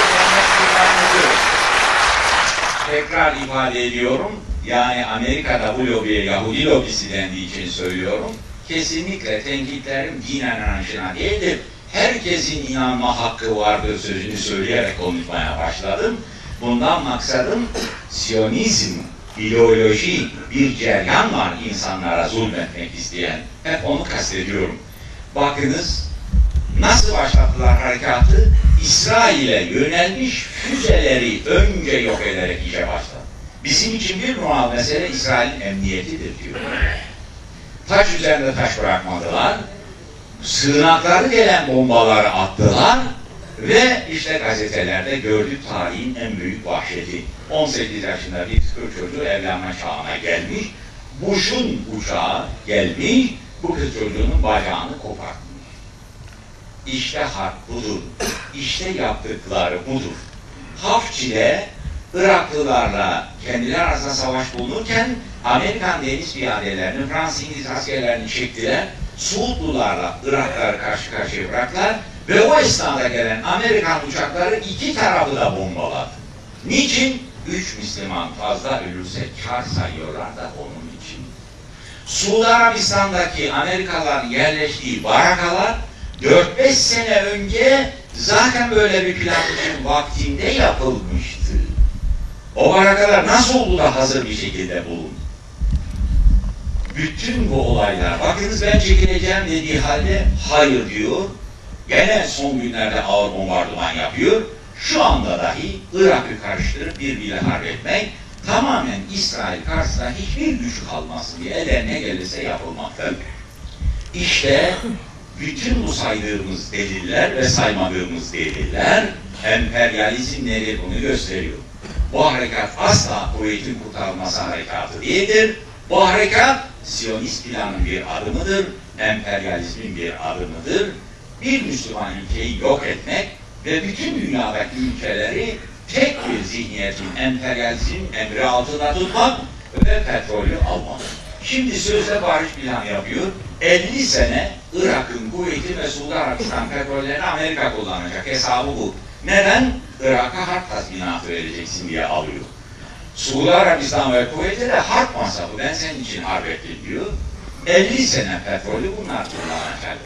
Tekrar ifade ediyorum. Yani Amerika'da bu lobiye Yahudi lobisi dendiği için söylüyorum. Kesinlikle tenkitlerim din inanışına değildir. Herkesin inanma hakkı vardır sözünü söyleyerek konuşmaya başladım. Bundan maksadım Siyonizm, ideoloji, bir ceryan var insanlara zulmetmek isteyen. Hep onu kastediyorum. Bakınız nasıl başlattılar harekatı? İsrail'e yönelmiş füzeleri önce yok ederek işe başladı. Bizim için bir numaralı mesele İsrail'in emniyetidir diyor. Taş üzerinde taş bırakmadılar. Sığınakları gelen bombaları attılar ve işte gazetelerde gördük tarihin en büyük vahşeti. 18 yaşında bir kız çocuğu evlenme çağına gelmiş. Bush'un uçağı gelmiş, bu kız çocuğunun bacağını kopartmış. İşte harp budur. İşte yaptıkları budur. Hafçile Iraklılarla kendiler arasında savaş bulunurken Amerikan deniz piyadelerini, Fransız İngiliz askerlerini çektiler. Suudlularla Irakları karşı karşıya bıraktılar ve o esnada gelen Amerikan uçakları iki tarafı da bombaladı. Niçin? Üç Müslüman fazla ölürse kar sayıyorlar da onun için. Suudi Arabistan'daki Amerikalıların yerleştiği barakalar 4-5 sene önce zaten böyle bir planın vaktinde yapılmıştı. O barakalar nasıl oldu da hazır bir şekilde bulundu? Bütün bu olaylar, bakınız ben çekileceğim dediği halde hayır diyor. Gene son günlerde ağır bombardıman yapıyor. Şu anda dahi Irak'ı karıştırıp birbiriyle harp etmek tamamen İsrail karşısında hiçbir güç kalmasın diye ellerine gelirse yapılmaktadır. İşte bütün bu saydığımız deliller ve saymadığımız deliller emperyalizm nedir bunu gösteriyor. Bu harekat asla kuvvetin kurtarılması harekatı değildir. Bu harekat Siyonist planın bir adımıdır, emperyalizmin bir adımıdır. Bir Müslüman ülkeyi yok etmek ve bütün dünyadaki ülkeleri tek bir zihniyetin emperyalizmin emri altında tutmak ve petrolü almak. Şimdi sözde barış plan yapıyor. 50 sene Irak'ın, Kuveyt'in ve Suudi Arabistan petrollerini Amerika kullanacak. Hesabı bu. Neden? Irak'a harp tazminatı vereceksin diye alıyor. Suudi Arabistan ve Kuveyt'e de harp masrafı ben senin için harp ettim diyor. 50 sene petrolü bunlar kullanacak.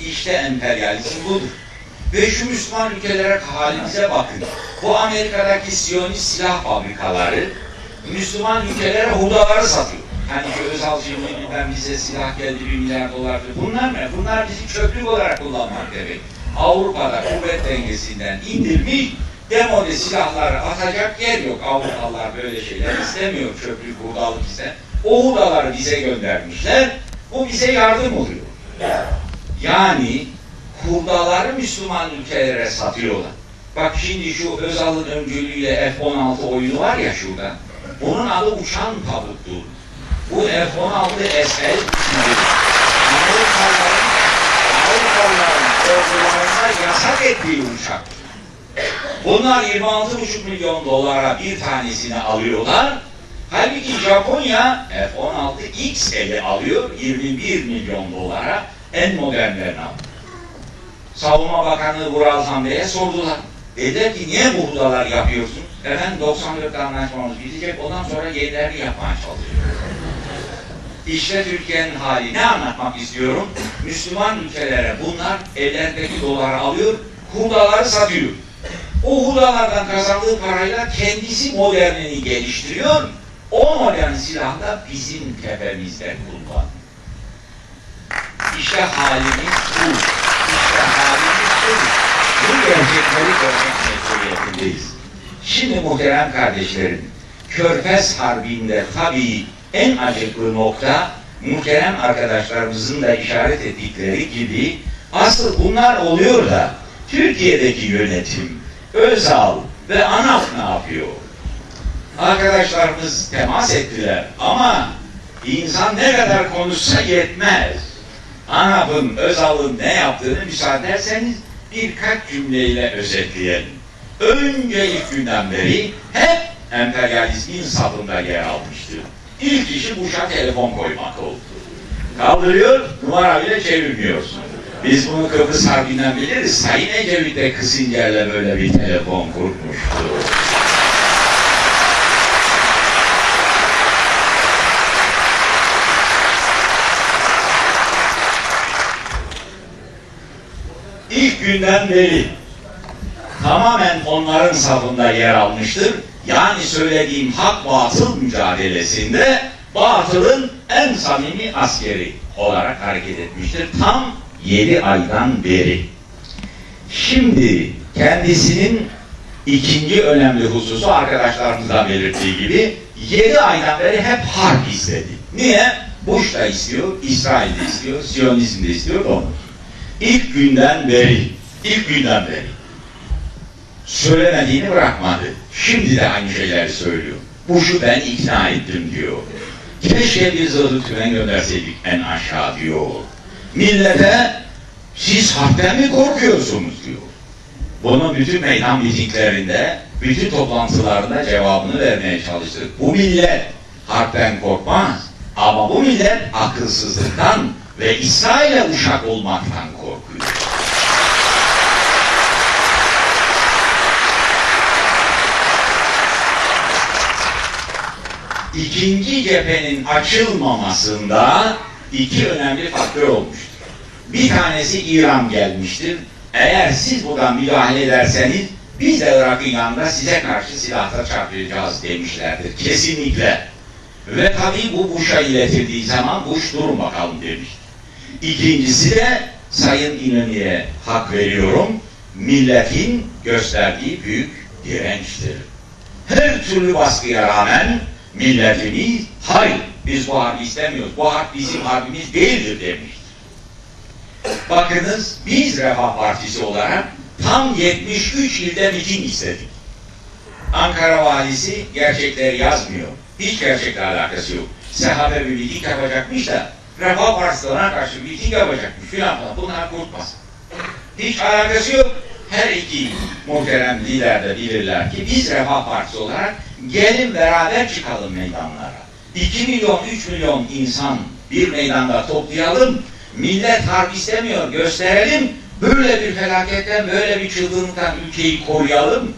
İşte emperyalizm budur. Ve şu Müslüman ülkelere halimize bakın. Bu Amerika'daki Siyonist silah fabrikaları Müslüman ülkelere hudaları satıyor. Hani ki Özal bilmem bize silah geldi bir milyar dolar. Bunlar ne? Bunlar bizi çöplük olarak kullanmak demek. Avrupa'da kuvvet dengesinden indirmiş, demode silahları atacak yer yok. Avrupalılar böyle şeyler istemiyor çöplük buğdalık ise. Oğudalar bize göndermişler. Bu bize yardım oluyor. Yani kurdaları Müslüman ülkelere satıyorlar. Bak şimdi şu Özal'ın öncülüğüyle F-16 oyunu var ya şurada. Bunun adı uçan tabuttu. Bu F-16 SL Avrupalıların Avrupalıların yasak ettiği uçak. Bunlar 26,5 milyon dolara bir tanesini alıyorlar. Halbuki Japonya F-16 X'leri alıyor 21 milyon dolara en modernlerini alıyor. Savunma Bakanı Vural Hamdi'ye sordular. Dediler ki niye bu hudalar yapıyorsun? Efendim 94 anlaşmamız bitecek ondan sonra yenilerini yapmaya çalışıyoruz. İşte Türkiye'nin hali. Ne anlatmak istiyorum? Müslüman ülkelere bunlar ellerindeki doları alıyor, hudaları satıyor. O hudalardan kazandığı parayla kendisi modernini geliştiriyor. O modern silah da bizim tepemizde kullan. İşte halimiz bu. İşte halimiz bu. Bu gerçekleri görmek mecburiyetindeyiz. Şimdi muhterem kardeşlerim, Körfez Harbi'nde tabii en acıklı nokta muhterem arkadaşlarımızın da işaret ettikleri gibi asıl bunlar oluyor da Türkiye'deki yönetim, Özal ve ANAF ne yapıyor? Arkadaşlarımız temas ettiler ama insan ne kadar konuşsa yetmez. ANAF'ın, Özal'ın ne yaptığını müsaade ederseniz birkaç cümleyle özetleyelim. Önce ilk günden beri hep emperyalizmin safında yer almıştır. İlk işi Bush'a telefon koymak oldu. Kaldırıyor, numara bile çevirmiyorsun. Biz bunu Kıbrıs Harbi'nden biliriz. Sayın Ecevit de Kısınger'le böyle bir telefon kurmuştu. İlk günden beri tamamen onların safında yer almıştır. Yani söylediğim hak batıl mücadelesinde batılın en samimi askeri olarak hareket etmiştir. Tam yedi aydan beri. Şimdi kendisinin ikinci önemli hususu arkadaşlarımızdan belirttiği gibi yedi aydan beri hep harp istedi. Niye? Bush da istiyor, İsrail de istiyor, Siyonizm de istiyor, onu. İlk günden beri, ilk günden beri söylemediğini bırakmadı. Şimdi de aynı şeyleri söylüyor. Bush'u ben ikna ettim diyor. Keşke bir zırhlı tümen gönderseydik en aşağı diyor. Millete siz harpten mi korkuyorsunuz diyor. Bunun bütün meydan mitinglerinde, bütün toplantılarında cevabını vermeye çalıştık. Bu millet harpten korkmaz. Ama bu millet akılsızlıktan ve İsrail'e uşak olmaktan korkuyor. İkinci cephenin açılmamasında iki önemli faktör olmuştur. Bir tanesi İran gelmiştir. Eğer siz buradan müdahale ederseniz biz de Irak'ın yanında size karşı silahla çarpacağız demişlerdir. Kesinlikle. Ve tabii bu Bush'a iletildiği zaman Bush durun bakalım demiştir. İkincisi de Sayın İnönü'ye hak veriyorum. Milletin gösterdiği büyük dirençtir. Her türlü baskıya rağmen milletimiz hayır biz bu harbi istemiyoruz. Bu harp bizim harbimiz değildir demiştir. Bakınız biz Refah Partisi olarak tam 73 ilde miting istedik. Ankara valisi gerçekleri yazmıyor. Hiç gerçekle alakası yok. Sehabe bir miting yapacakmış da Refah Partisi'ne karşı miting yapacakmış filan falan. Bunlar kurtmasın. Hiç alakası yok. Her iki muhterem lider de bilirler ki biz Refah Partisi olarak gelin beraber çıkalım meydanlara. 2 milyon, 3 milyon insan bir meydanda toplayalım. Millet harp istemiyor, gösterelim. Böyle bir felaketten, böyle bir çılgınlıktan ülkeyi koruyalım.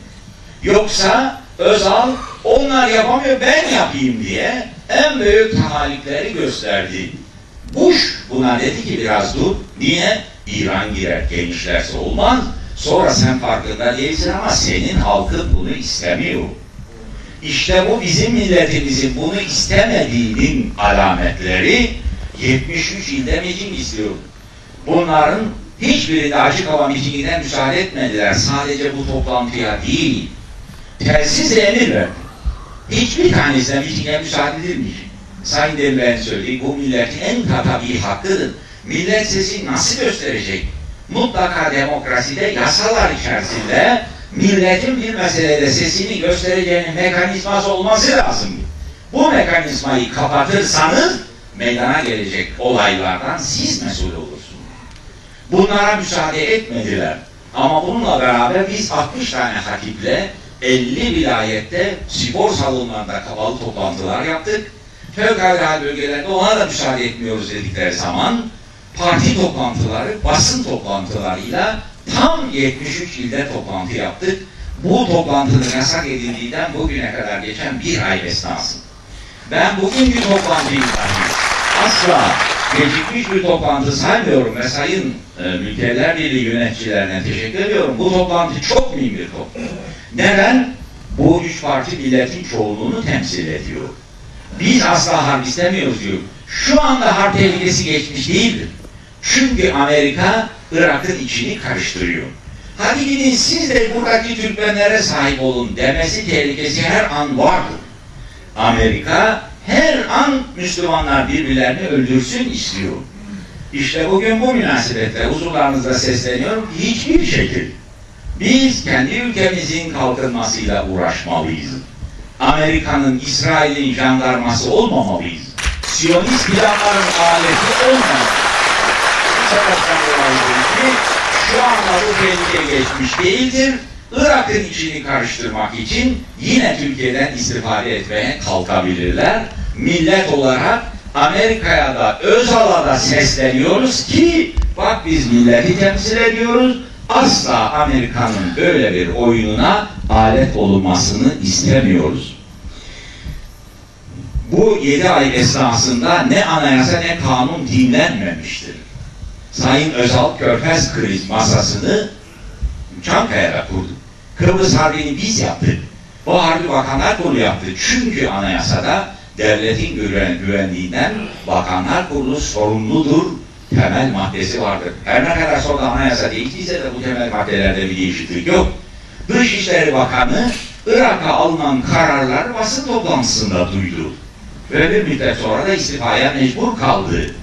Yoksa Özal onlar yapamıyor ben yapayım diye en büyük tahalikleri gösterdi. Bush buna dedi ki biraz dur. Niye? İran girer genişlerse olmaz. Sonra sen farkında değilsin ama senin halkın bunu istemiyor. İşte bu bizim milletimizin bunu istemediğinin alametleri 73 ilde miting istiyor. Bunların hiçbirinde açık hava mitingine müsaade etmediler. Sadece bu toplantıya değil. Telsiz emir verdi. Hiçbir tanesine mitinge müsaade edilmiş. Sayın Demirel'in söylediği bu milletin en tabii hakkıdır. Millet sesi nasıl gösterecek? Mutlaka demokraside yasalar içerisinde milletin bir meselede sesini göstereceğinin mekanizması olması lazım. Bu mekanizmayı kapatırsanız meydana gelecek olaylardan siz mesul olursunuz. Bunlara müsaade etmediler. Ama bununla beraber biz 60 tane hatiple 50 vilayette spor salonlarında kapalı toplantılar yaptık. Fevkalade bölgelerde ona da müsaade etmiyoruz dedikleri zaman parti toplantıları, basın toplantılarıyla tam 73 ilde toplantı yaptık. Bu toplantının yasak edildiğinden bugüne kadar geçen bir ay esnası. Ben bugünkü toplantıyı asla gecikmiş bir toplantı saymıyorum ve Sayın e, Mülkiyeler Birliği yöneticilerine teşekkür ediyorum. Bu toplantı çok mühim bir toplantı. Neden? Bu üç parti milletin çoğunluğunu temsil ediyor. Biz asla harp istemiyoruz diyor. Şu anda harp tehlikesi geçmiş değildir. Çünkü Amerika Irak'ın içini karıştırıyor. Hadi gidin siz de buradaki Türkmenlere sahip olun demesi tehlikesi her an vardır. Amerika her an Müslümanlar birbirlerini öldürsün istiyor. İşte bugün bu münasebetle huzurlarınızda sesleniyorum hiçbir şekil biz kendi ülkemizin kalkınmasıyla uğraşmalıyız. Amerika'nın, İsrail'in jandarması olmamalıyız. Siyonist planların aleti olmamalıyız. Dolayı şu anda bu tehlike geçmiş değildir. Irak'ın içini karıştırmak için yine Türkiye'den istifade etmeye kalkabilirler. Millet olarak Amerika'ya da Özal'a da sesleniyoruz ki bak biz milleti temsil ediyoruz. Asla Amerika'nın böyle bir oyununa alet olunmasını istemiyoruz. Bu yedi ay esnasında ne anayasa ne kanun dinlenmemiştir. Sayın Özal Körfez kriz masasını Çankaya'da kurdu. Kıbrıs Harbi'ni biz yaptık. Bu Harbi Bakanlar Kurulu yaptı. Çünkü anayasada devletin güven, güvenliğinden Bakanlar Kurulu sorumludur temel maddesi vardır. Her ne kadar sonra anayasa değiştiyse de bu temel maddelerde bir değişiklik yok. Dışişleri Bakanı Irak'a alınan kararları basın toplantısında duydu. Ve bir müddet sonra da istifaya mecbur kaldı.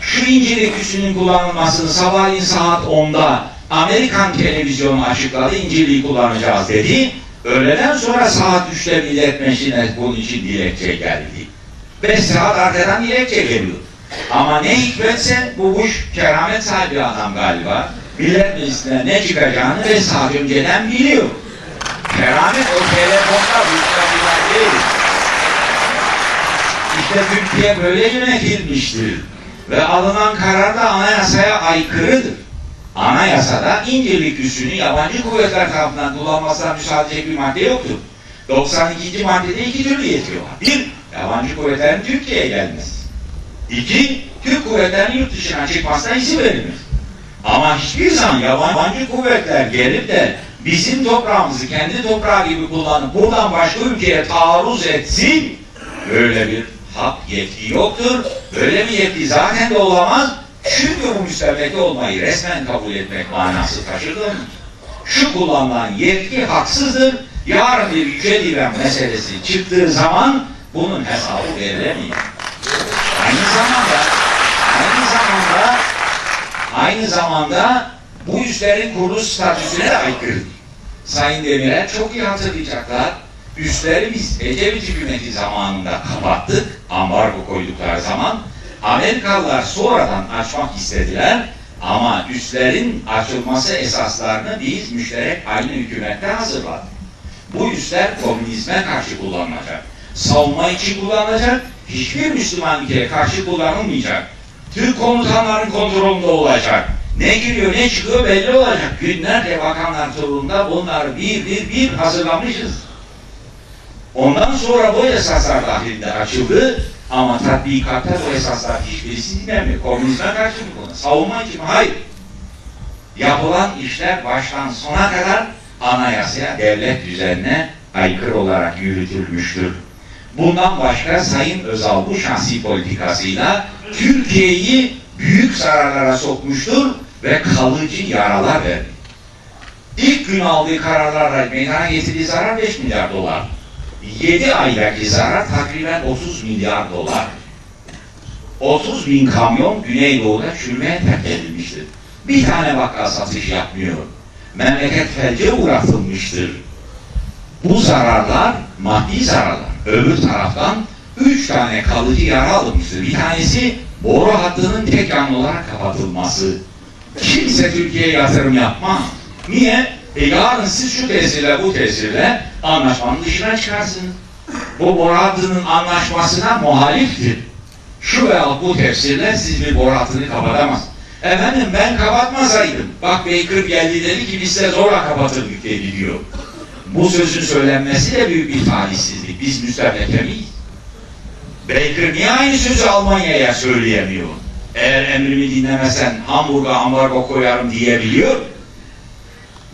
Şu İncirlik üssünün kullanılmasını sabahleyin saat 10'da Amerikan televizyonu açıkladı, İncirliği kullanacağız dedi. Öğleden sonra saat 3'te Millet Meclisi'ne bunun için dilekçe geldi. 5 saat arkadan dilekçe geliyor. Ama ne hikmetse bu Bush keramet sahibi adam galiba. Millet Meclisi'ne ne çıkacağını 5 saat önceden biliyor. Keramet o telefonda bu değil. İşte Türkiye böyle yönetilmiştir. Ve alınan karar da anayasaya aykırıdır. Anayasada İncirlik üssünü yabancı kuvvetler tarafından kullanmasına müsaade edecek bir madde yoktur. 92. maddede iki türlü yetki. Bir, yabancı kuvvetlerin Türkiye'ye gelmesi. İki, Türk kuvvetlerinin yurt dışına çıkmasına izin verilmez. Ama hiçbir zaman yabancı kuvvetler gelip de bizim toprağımızı kendi toprağı gibi kullanıp buradan başka ülkeye taarruz etsin, böyle bir hak yetki yoktur. Böyle bir yetki zaten de olamaz. Çünkü bu müstebeki olmayı resmen kabul etmek manası taşıdım. Şu kullanılan yetki haksızdır. Yarın bir yüce divan meselesi çıktığı zaman bunun hesabı verilemiyor. Aynı zamanda aynı zamanda aynı zamanda bu üslerin kuruluş statüsüne de aykırı. Sayın Demirel çok iyi hatırlayacaklar. Üsleri biz Ecevit hükümeti zamanında kapattık. Ambargo koydukları zaman Amerikalılar sonradan açmak istediler ama üslerin açılması esaslarını biz müşterek aynı hükümette hazırladık. Bu üsler komünizme karşı kullanılacak. Savunma için kullanılacak, hiçbir Müslüman ülkeye karşı kullanılmayacak. Türk komutanların kontrolünde olacak. Ne giriyor ne çıkıyor belli olacak. Günlerce bakanlar turunda bunları bir bir bir hazırlamışız. Ondan sonra bu esaslar dahilinde açıldı ama tatbikatta bu esaslar hiçbirisi dinlemiyor. Komünizme karşı bir konu. Savunma için hayır. Yapılan işler baştan sona kadar anayasaya, devlet düzenine aykırı olarak yürütülmüştür. Bundan başka Sayın Özal bu şahsi politikasıyla Türkiye'yi büyük zararlara sokmuştur ve kalıcı yaralar verdi. İlk gün aldığı kararlarla meydana getirdiği zarar 5 milyar dolar. 7 aydaki zarar takriben 30 milyar dolar. 30 bin kamyon Güneydoğu'da çürümeye terk edilmiştir. Bir tane bakkal satış yapmıyor. Memleket felce uğratılmıştır. Bu zararlar maddi zararlar. Öbür taraftan üç tane kalıcı yara alınmıştır. Bir tanesi boru hattının tek olarak kapatılması. Kimse Türkiye'ye yatırım yapmaz. Niye? E yarın siz şu tesirle bu tesirle anlaşmanın dışına çıkarsınız. Bu boru hattının anlaşmasına muhaliftir. Şu veya bu tefsirle siz bir boru hattını kapatamaz. Efendim ben kapatmasaydım. Bak Baker geldi dedi ki biz de zorla kapatırdık dedi diyor. Bu sözün söylenmesi de büyük bir talihsizlik. Biz müstebeke miyiz? Baker niye aynı sözü Almanya'ya söyleyemiyor? Eğer emrimi dinlemezsen Hamburg'a ambargo koyarım diyebiliyor.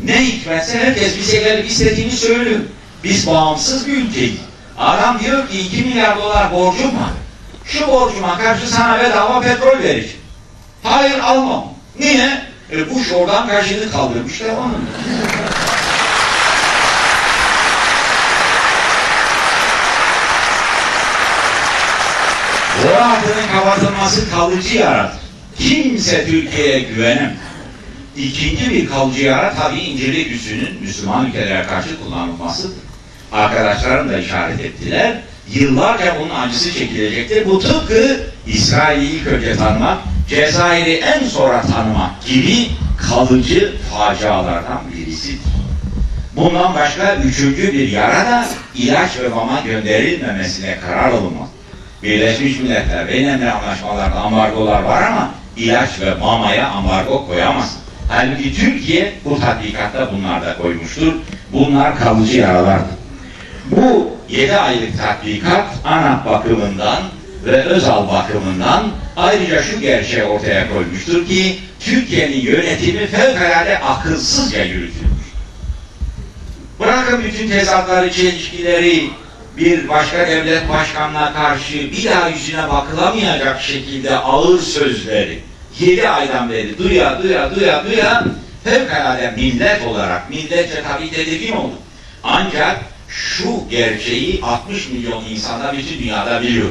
Ne hikmetse herkes bize gelip istediğini söylüyor. Biz bağımsız bir ülkeyiz. Adam diyor ki 2 milyar dolar borcum var. Şu borcuma karşı sana bedava petrol vereceğim. Hayır almam. Niye? E Bush oradan kaşını kaldırmış devam Bu hattının kapatılması kalıcı yaratır. Kimse Türkiye'ye güvenemez. İkinci bir kalıcı yara tabii İncirlik üssünün Müslüman ülkelere karşı kullanılmasıdır. Arkadaşlarım da işaret ettiler. Yıllarca bunun acısı çekilecektir. Bu tıpkı İsrail'i ilk önce tanımak, Cezayir'i en sonra tanımak gibi kalıcı facialardan birisidir. Bundan başka üçüncü bir yara da ilaç ve mama gönderilmemesine karar alınmaz. Birleşmiş Milletler benimle anlaşmalarda ambargolar var ama ilaç ve mamaya ambargo koyamaz. Halbuki Türkiye bu tatbikatta bunlar da koymuştur. Bunlar kalıcı yaralardır. Bu 7 aylık tatbikat ANAP bakımından ve Özal bakımından ayrıca şu gerçeği ortaya koymuştur ki Türkiye'nin yönetimi fevkalade akılsızca yürütülmüş. Bırakın bütün tezatları, çelişkileri, bir başka devlet başkanına karşı bir daha yüzüne bakılamayacak şekilde ağır sözleri yedi aydan beri duya duya duya duya fevkalade millet olarak milletçe tabii tedirgin oldu. Ancak şu gerçeği 60 milyon insanda bütün dünyada biliyor.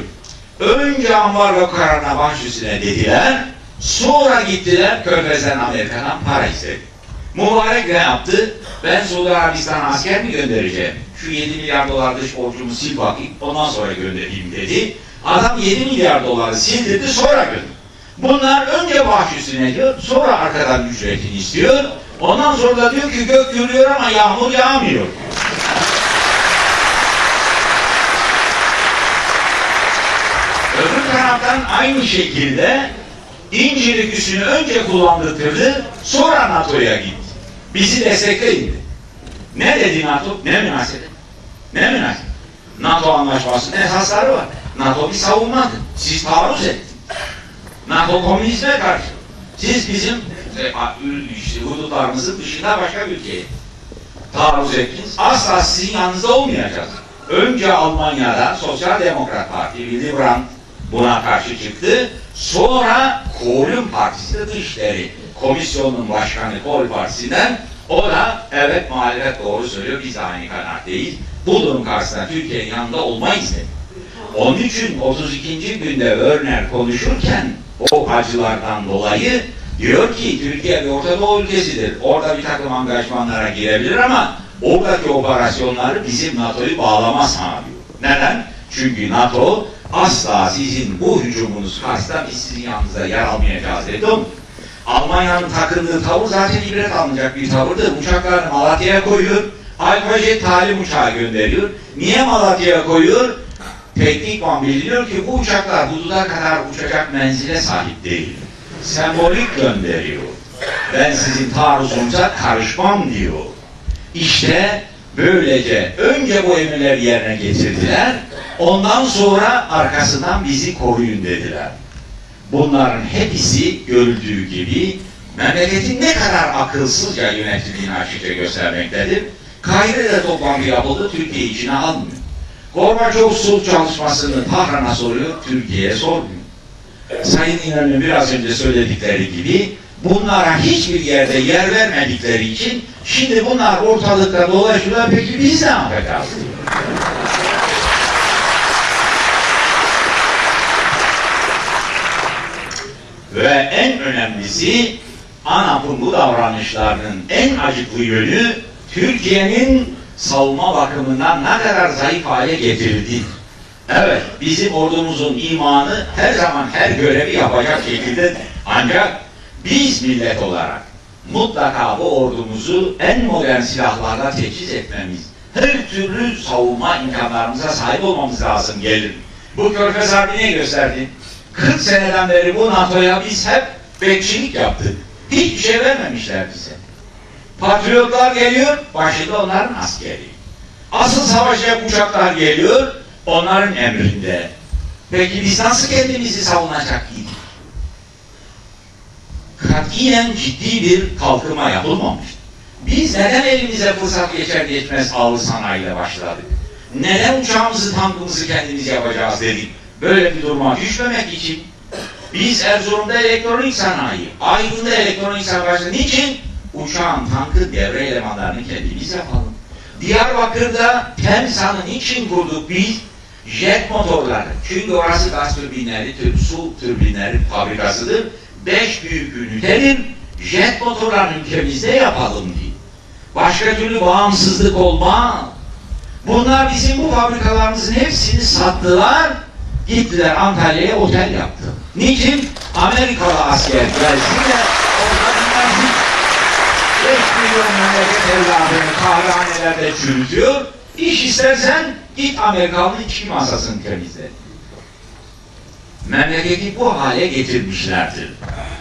Önce ambargo kararına baş üstüne dediler, sonra gittiler Körfez'den Amerika'dan para istedi. Mübarek ne yaptı? Ben Suudi Arabistan'a asker mi göndereceğim? Şu 7 milyar dolar dış borcumu sil bakayım, ondan sonra göndereyim dedi. Adam 7 milyar doları sildirdi, sonra gönderdi. Bunlar önce baş üstüne diyor, sonra arkadan ücretini istiyor. Ondan sonra da diyor ki gök gürüyor ama yağmur yağmıyor. Öbür taraftan aynı şekilde İncirlik üssünü önce kullandırdı, sonra NATO'ya gitti. Bizi destekleyin. Ne dedi NATO? Ne münasebet? Ne münasebet? NATO anlaşmasının esasları var. NATO bir savunmadır. Siz taarruz ettiniz. NATO komünizme karşı. Siz bizim işte, hudutlarımızın dışında başka bir ülkeye taarruz ettiniz. Asla sizin yanınızda olmayacağız. Önce Almanya'da Sosyal Demokrat Parti, Willy Brandt buna karşı çıktı. Sonra Kohl'un partisi dışları komisyonun başkanı Kohl Partisi'nden o da evet muhalefet doğru söylüyor biz de aynı kanaatteyiz. Bu durum karşısında Türkiye'nin yanında olmayız dedi. Onun için 32. günde Örner konuşurken o acılardan dolayı diyor ki Türkiye bir Orta Doğu ülkesidir. Orada bir takım angajmanlara girebilir ama oradaki operasyonları bizim NATO'yu bağlamaz sağlıyor. Neden? Çünkü NATO asla sizin bu hücumunuz karşısında biz sizin yanınızda yer almayacağız dedi. Almanya'nın takındığı tavır zaten ibret alınacak bir tavırdır. Uçaklarını Malatya'ya koyuyor. Alfajet talim uçağı gönderiyor. Niye Malatya'ya koyuyor? Teknikman bildiriyor ki bu uçaklar hududa kadar uçacak menzile sahip değil. Sembolik gönderiyor. Ben sizin taarruzunuza karışmam diyor. İşte böylece önce bu emirleri yerine getirdiler. Ondan sonra arkasından bizi koruyun dediler. Bunların hepsi görüldüğü gibi memleketin ne kadar akılsızca yönetildiğini açıkça göstermektedir. Kahire'de toplantı yapıldı, Türkiye içine almıyor. Gorbaçov sulh çalışmasını Tahran'a soruyor, Türkiye'ye sormuyor. Sayın İnönü'nün biraz önce söyledikleri gibi bunlara hiçbir yerde yer vermedikleri için şimdi bunlar ortalıkta dolaşıyorlar, peki biz ne yapacağız? Ve en önemlisi ANAP'ın bu davranışlarının en acıklı yönü Türkiye'nin savunma bakımından ne kadar zayıf hale getirildi. Evet, bizim ordumuzun imanı her zaman her görevi yapacak şekilde ancak Biz millet olarak mutlaka bu ordumuzu en modern silahlarla teçhiz etmemiz, her türlü savunma imkanlarımıza sahip olmamız lazım gelir. Bu Körfez Harbi ne gösterdi? 40 seneden beri bu NATO'ya biz hep bekçilik yaptık. Hiçbir şey vermemişler bize. Patriotlar geliyor, başında onların askeri. Asıl savaşacak uçaklar geliyor, onların emrinde. Peki biz nasıl kendimizi savunacak idik? Katiyen ciddi bir kalkınma yapılmamış. Biz neden elimize fırsat geçer geçmez ağır sanayiyle başladık? Neden uçağımızı, tankımızı kendimiz yapacağız dedik? Böyle bir duruma düşmemek için biz Erzurum'da elektronik sanayi, Aydın'da elektronik sanayi niçin? Uçağın, tankın devre elemanlarını kendimiz yapalım. Diyarbakır'da TEMSA'nın için kurduk biz? Jet motorları. Çünkü orası gaz türbinleri, tür, su türbinleri fabrikasıdır. Beş büyük ünitedir. Jet motorlarını ülkemizde yapalım diye. Başka türlü bağımsızlık olmaz. Bunlar bizim bu fabrikalarımızın hepsini sattılar. Gittiler Antalya'ya otel yaptı. Niçin? Amerikalı asker gelsin de 5 milyon memleket evladını kahvehanelerde çürütüyor. İş istersen git Amerikalı'nın içki masasını temizle. Memleketi bu hale getirmişlerdir.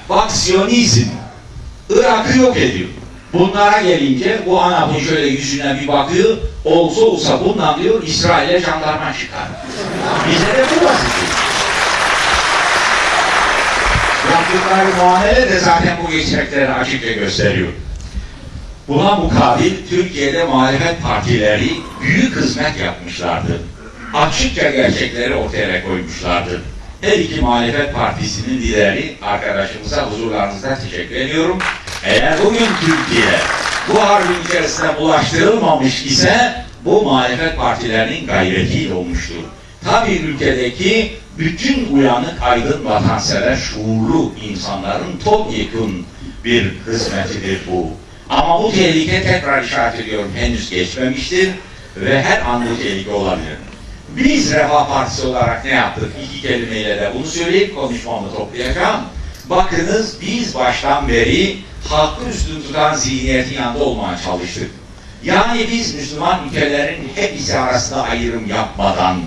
Bak Siyonizm Irak'ı yok ediyor. Bunlara gelince bu anamın şöyle yüzüne bir bakıyor, olsa olsa bundan diyor İsrail'e jandarma çıkar. Bize de bu vazife. Yaptıkları muamele de zaten bu geçenekleri açıkça gösteriyor. Buna mukabil Türkiye'de muhalefet partileri büyük hizmet yapmışlardı. Açıkça gerçekleri ortaya koymuşlardı. Her iki muhalefet partisinin lideri arkadaşımıza huzurlarınızda teşekkür ediyorum. Eğer bugün Türkiye bu harbin içerisine bulaştırılmamış ise bu muhalefet partilerinin gayretiyle olmuştur. Tabi ülkedeki bütün uyanık aydın vatansever şuurlu insanların topyekun bir hizmetidir bu. Ama bu tehlike tekrar işaret ediyorum henüz geçmemiştir ve her an bu tehlike olabilir. Biz Refah Partisi olarak ne yaptık? İki kelimeyle de bunu söyleyip konuşmamı toplayacağım. Bakınız biz baştan beri hakkı üstün tutan zihniyetin yanında olmaya çalıştık. Yani biz Müslüman ülkelerin hepsi arasında ayrım yapmadan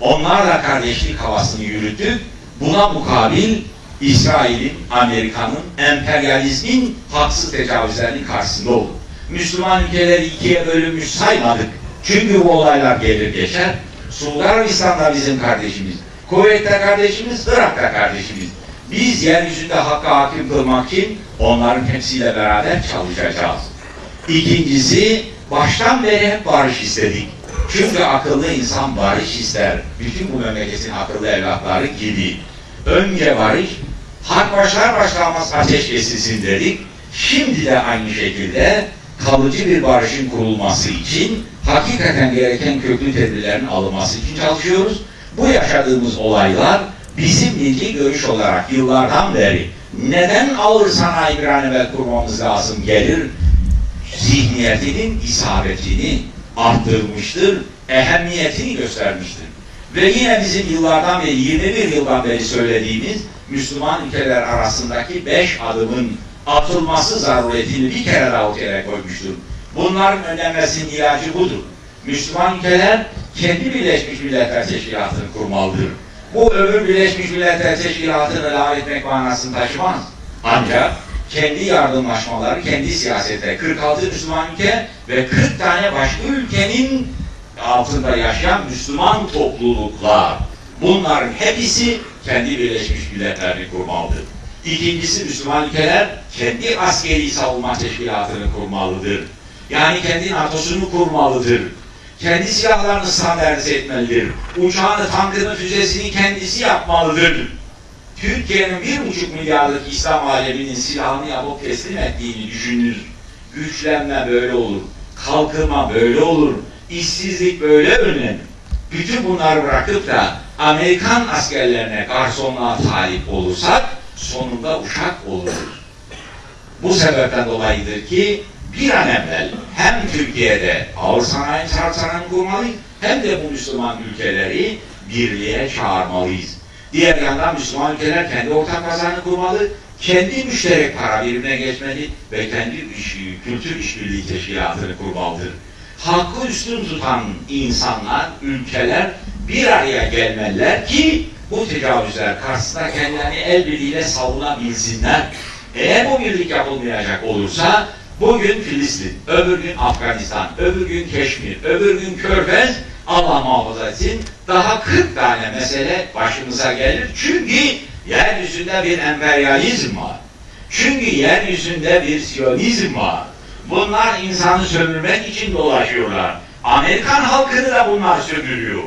onlarla kardeşlik havasını yürüttük. Buna mukabil İsrail'in, Amerika'nın, emperyalizmin haksız tecavüzlerinin karşısında olduk. Müslüman ülkeleri ikiye bölünmüş saymadık. Çünkü bu olaylar gelir geçer. Suudi Arabistan'da bizim kardeşimiz, Kuveyt'te kardeşimiz, Irak'ta kardeşimiz. Biz yeryüzünde hakka hakim kılmak için onların hepsiyle beraber çalışacağız. İkincisi, baştan beri hep barış istedik. Çünkü akıllı insan barış ister. Bütün bu memleketin akıllı evlatları gibi. Önce barış, hak başlar başlamaz ateş kesilsin dedik. Şimdi de aynı şekilde kalıcı bir barışın kurulması için hakikaten gereken köklü tedbirlerin alınması için çalışıyoruz. Bu yaşadığımız olaylar bizim milli görüş olarak yıllardan beri neden ağır sanayi bir an evvel kurmamız lazım gelir zihniyetinin isabetini arttırmıştır, ehemmiyetini göstermiştir. Ve yine bizim yıllardan beri, 21 yıldan beri söylediğimiz Müslüman ülkeler arasındaki beş adımın atılması zaruretini bir kere daha ortaya koymuştur. Bunların önlenmesinin ilacı budur. Müslüman ülkeler kendi Birleşmiş Milletler Teşkilatı'nı kurmalıdır. Bu öbür Birleşmiş Milletler Teşkilatı'nı lağv etmek manasını taşımaz. Ancak kendi yardımlaşmaları, kendi siyasete 46 Müslüman ülke ve 40 tane başka ülkenin altında yaşayan Müslüman topluluklar. Bunların hepsi kendi Birleşmiş Milletlerini kurmalıdır. İkincisi Müslüman ülkeler kendi askeri savunma teşkilatını kurmalıdır. Yani kendi NATO'sunu kurmalıdır. Kendi silahlarını standartize etmelidir. Uçağını, tankını, füzesini kendisi yapmalıdır. Türkiye'nin bir buçuk milyarlık İslam aleminin silahını yapıp teslim ettiğini düşünür. Güçlenme böyle olur. Kalkınma böyle olur. İşsizlik böyle önlenir. Bütün bunları bırakıp da Amerikan askerlerine garsonluğa talip olursak sonunda uşak oluruz. Bu sebepten dolayıdır ki bir an evvel hem Türkiye'de ağır sanayi sanayini kurmalıyız hem de bu Müslüman ülkeleri birliğe çağırmalıyız. Diğer yandan Müslüman ülkeler kendi ortak pazarını kurmalı, kendi müşterek para birimine geçmeli ve kendi iş, kültür işbirliği teşkilatını kurmalıdır. Hakkı üstün tutan insanlar, ülkeler bir araya gelmeliler ki bu tecavüzler karşısında kendilerini el birliğiyle savunabilsinler. Eğer bu birlik yapılmayacak olursa bugün Filistin, öbür gün Afganistan, öbür gün Keşmir, öbür gün Körfez Allah muhafaza etsin daha 40 tane mesele başımıza gelir. Çünkü yeryüzünde bir emperyalizm var. Çünkü yeryüzünde bir siyonizm var. Bunlar insanı sömürmek için dolaşıyorlar. Amerikan halkını da bunlar sömürüyor.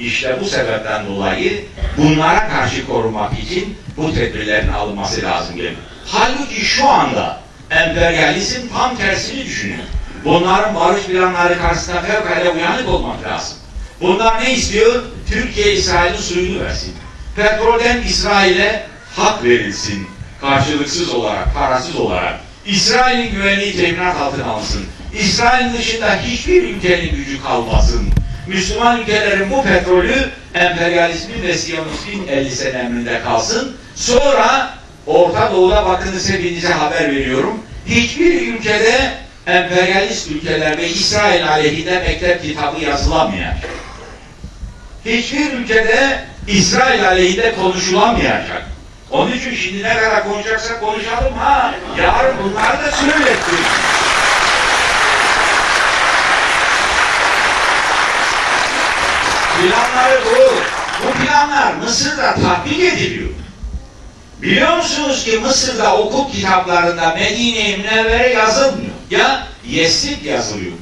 İşte bu sebepten dolayı bunlara karşı korumak için bu tedbirlerin alınması lazım gelir. Halbuki şu anda emperyalizm tam tersini düşünüyor. Bunların barış planları karşısında fevkalade uyanık olmak lazım. Bunlar ne istiyor? Türkiye İsrail'in suyunu versin. Petrolden İsrail'e hak verilsin. Karşılıksız olarak, parasız olarak. İsrail'in güvenliği teminat altına alsın. İsrail dışında hiçbir ülkenin gücü kalmasın. Müslüman ülkelerin bu petrolü emperyalizmin ve siyonizmin 50 sene emrinde kalsın. Sonra Orta Doğu'da bakınız hepinize haber veriyorum. Hiçbir ülkede emperyalist ülkelerde İsrail aleyhinde mektep kitabı yazılamayacak. Hiçbir ülkede İsrail aleyhinde konuşulamayacak. Onun için şimdi ne kadar konuşacaksak konuşalım ha. Yarın bunları da söylettik. Planları bu. Bu planlar Mısır'da tatbik ediliyor. Biliyor musunuz ki Mısır'da okul kitaplarında Medine-i Münevvere yazılmıyor. Ya Yesrib yazılıyor.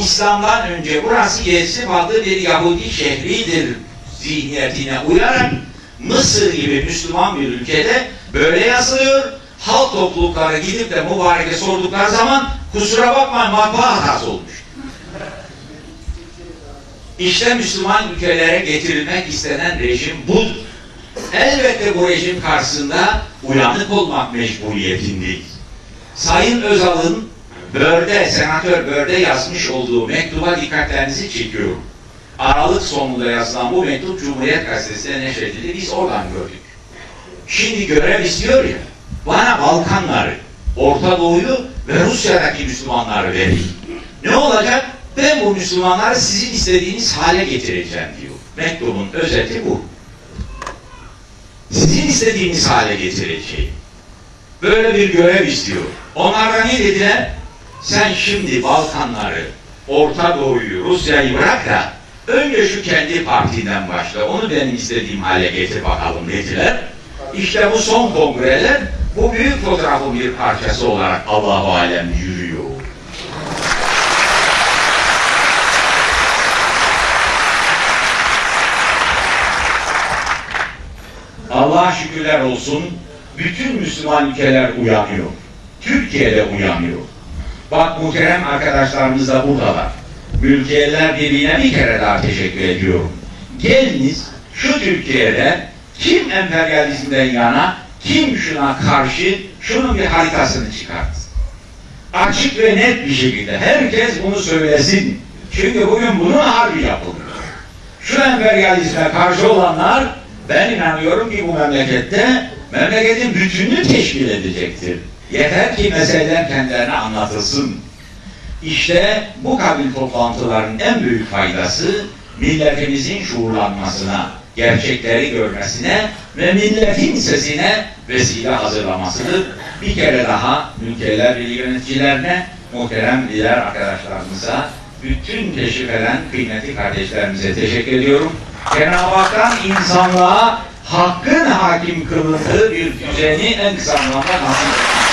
İslam'dan önce burası Yesrib adlı bir Yahudi şehridir zihniyetine uyarak Mısır gibi Müslüman bir ülkede böyle yazılıyor. Halk toplulukları gidip de mübareke sordukları zaman kusura bakmayın matbaa hatası olmuş. İşte Müslüman ülkelere getirilmek istenen rejim budur. Elbette bu rejim karşısında uyanık olmak mecburiyetindeyiz. Sayın Özal'ın Börde, Senatör Börde yazmış olduğu mektuba dikkatlerinizi çekiyorum. Aralık sonunda yazılan bu mektup Cumhuriyet Gazetesi'ne neşredildi. Biz oradan gördük. Şimdi görev istiyor ya, bana Balkanları, Orta Doğu'yu ve Rusya'daki Müslümanları verin. Ne olacak? Ben bu Müslümanları sizin istediğiniz hale getireceğim diyor. Mektubun özeti bu. Sizin istediğiniz hale getireceğim. Böyle bir görev istiyor. Onlar da ne dediler? Sen şimdi Balkanları, Orta Doğu'yu, Rusya'yı bırak da önce şu kendi partinden başla. Onu benim istediğim hale getir bakalım dediler. İşte bu son kongreler bu büyük fotoğrafın bir parçası olarak Allahu Alem yürüyor. Allah'a şükürler olsun bütün Müslüman ülkeler uyanıyor. Türkiye'de uyanıyor. Bak muhterem arkadaşlarımız da buradalar. Mülkiyeler Birliği'ne bir kere daha teşekkür ediyorum. Geliniz şu Türkiye'de kim emperyalizmden yana, kim şuna karşı şunun bir haritasını çıkartsın. Açık ve net bir şekilde herkes bunu söylesin. Çünkü bugün bunun harbi yapılıyor. Şu emperyalizme karşı olanlar ben inanıyorum ki bu memlekette memleketin bütününü teşkil edecektir. Yeter ki meseleler kendilerine anlatılsın. İşte bu kabil toplantıların en büyük faydası milletimizin şuurlanmasına, gerçekleri görmesine ve milletin sesine vesile hazırlamasıdır. Bir kere daha Mülkiyeler Birliği yöneticilerine, muhterem lider arkadaşlarımıza, bütün teşrif eden kıymetli kardeşlerimize teşekkür ediyorum. Cenab-ı Hak'tan insanlığa hakkın hakim kılındığı bir düzeni en kısa zamanda nasip etsin.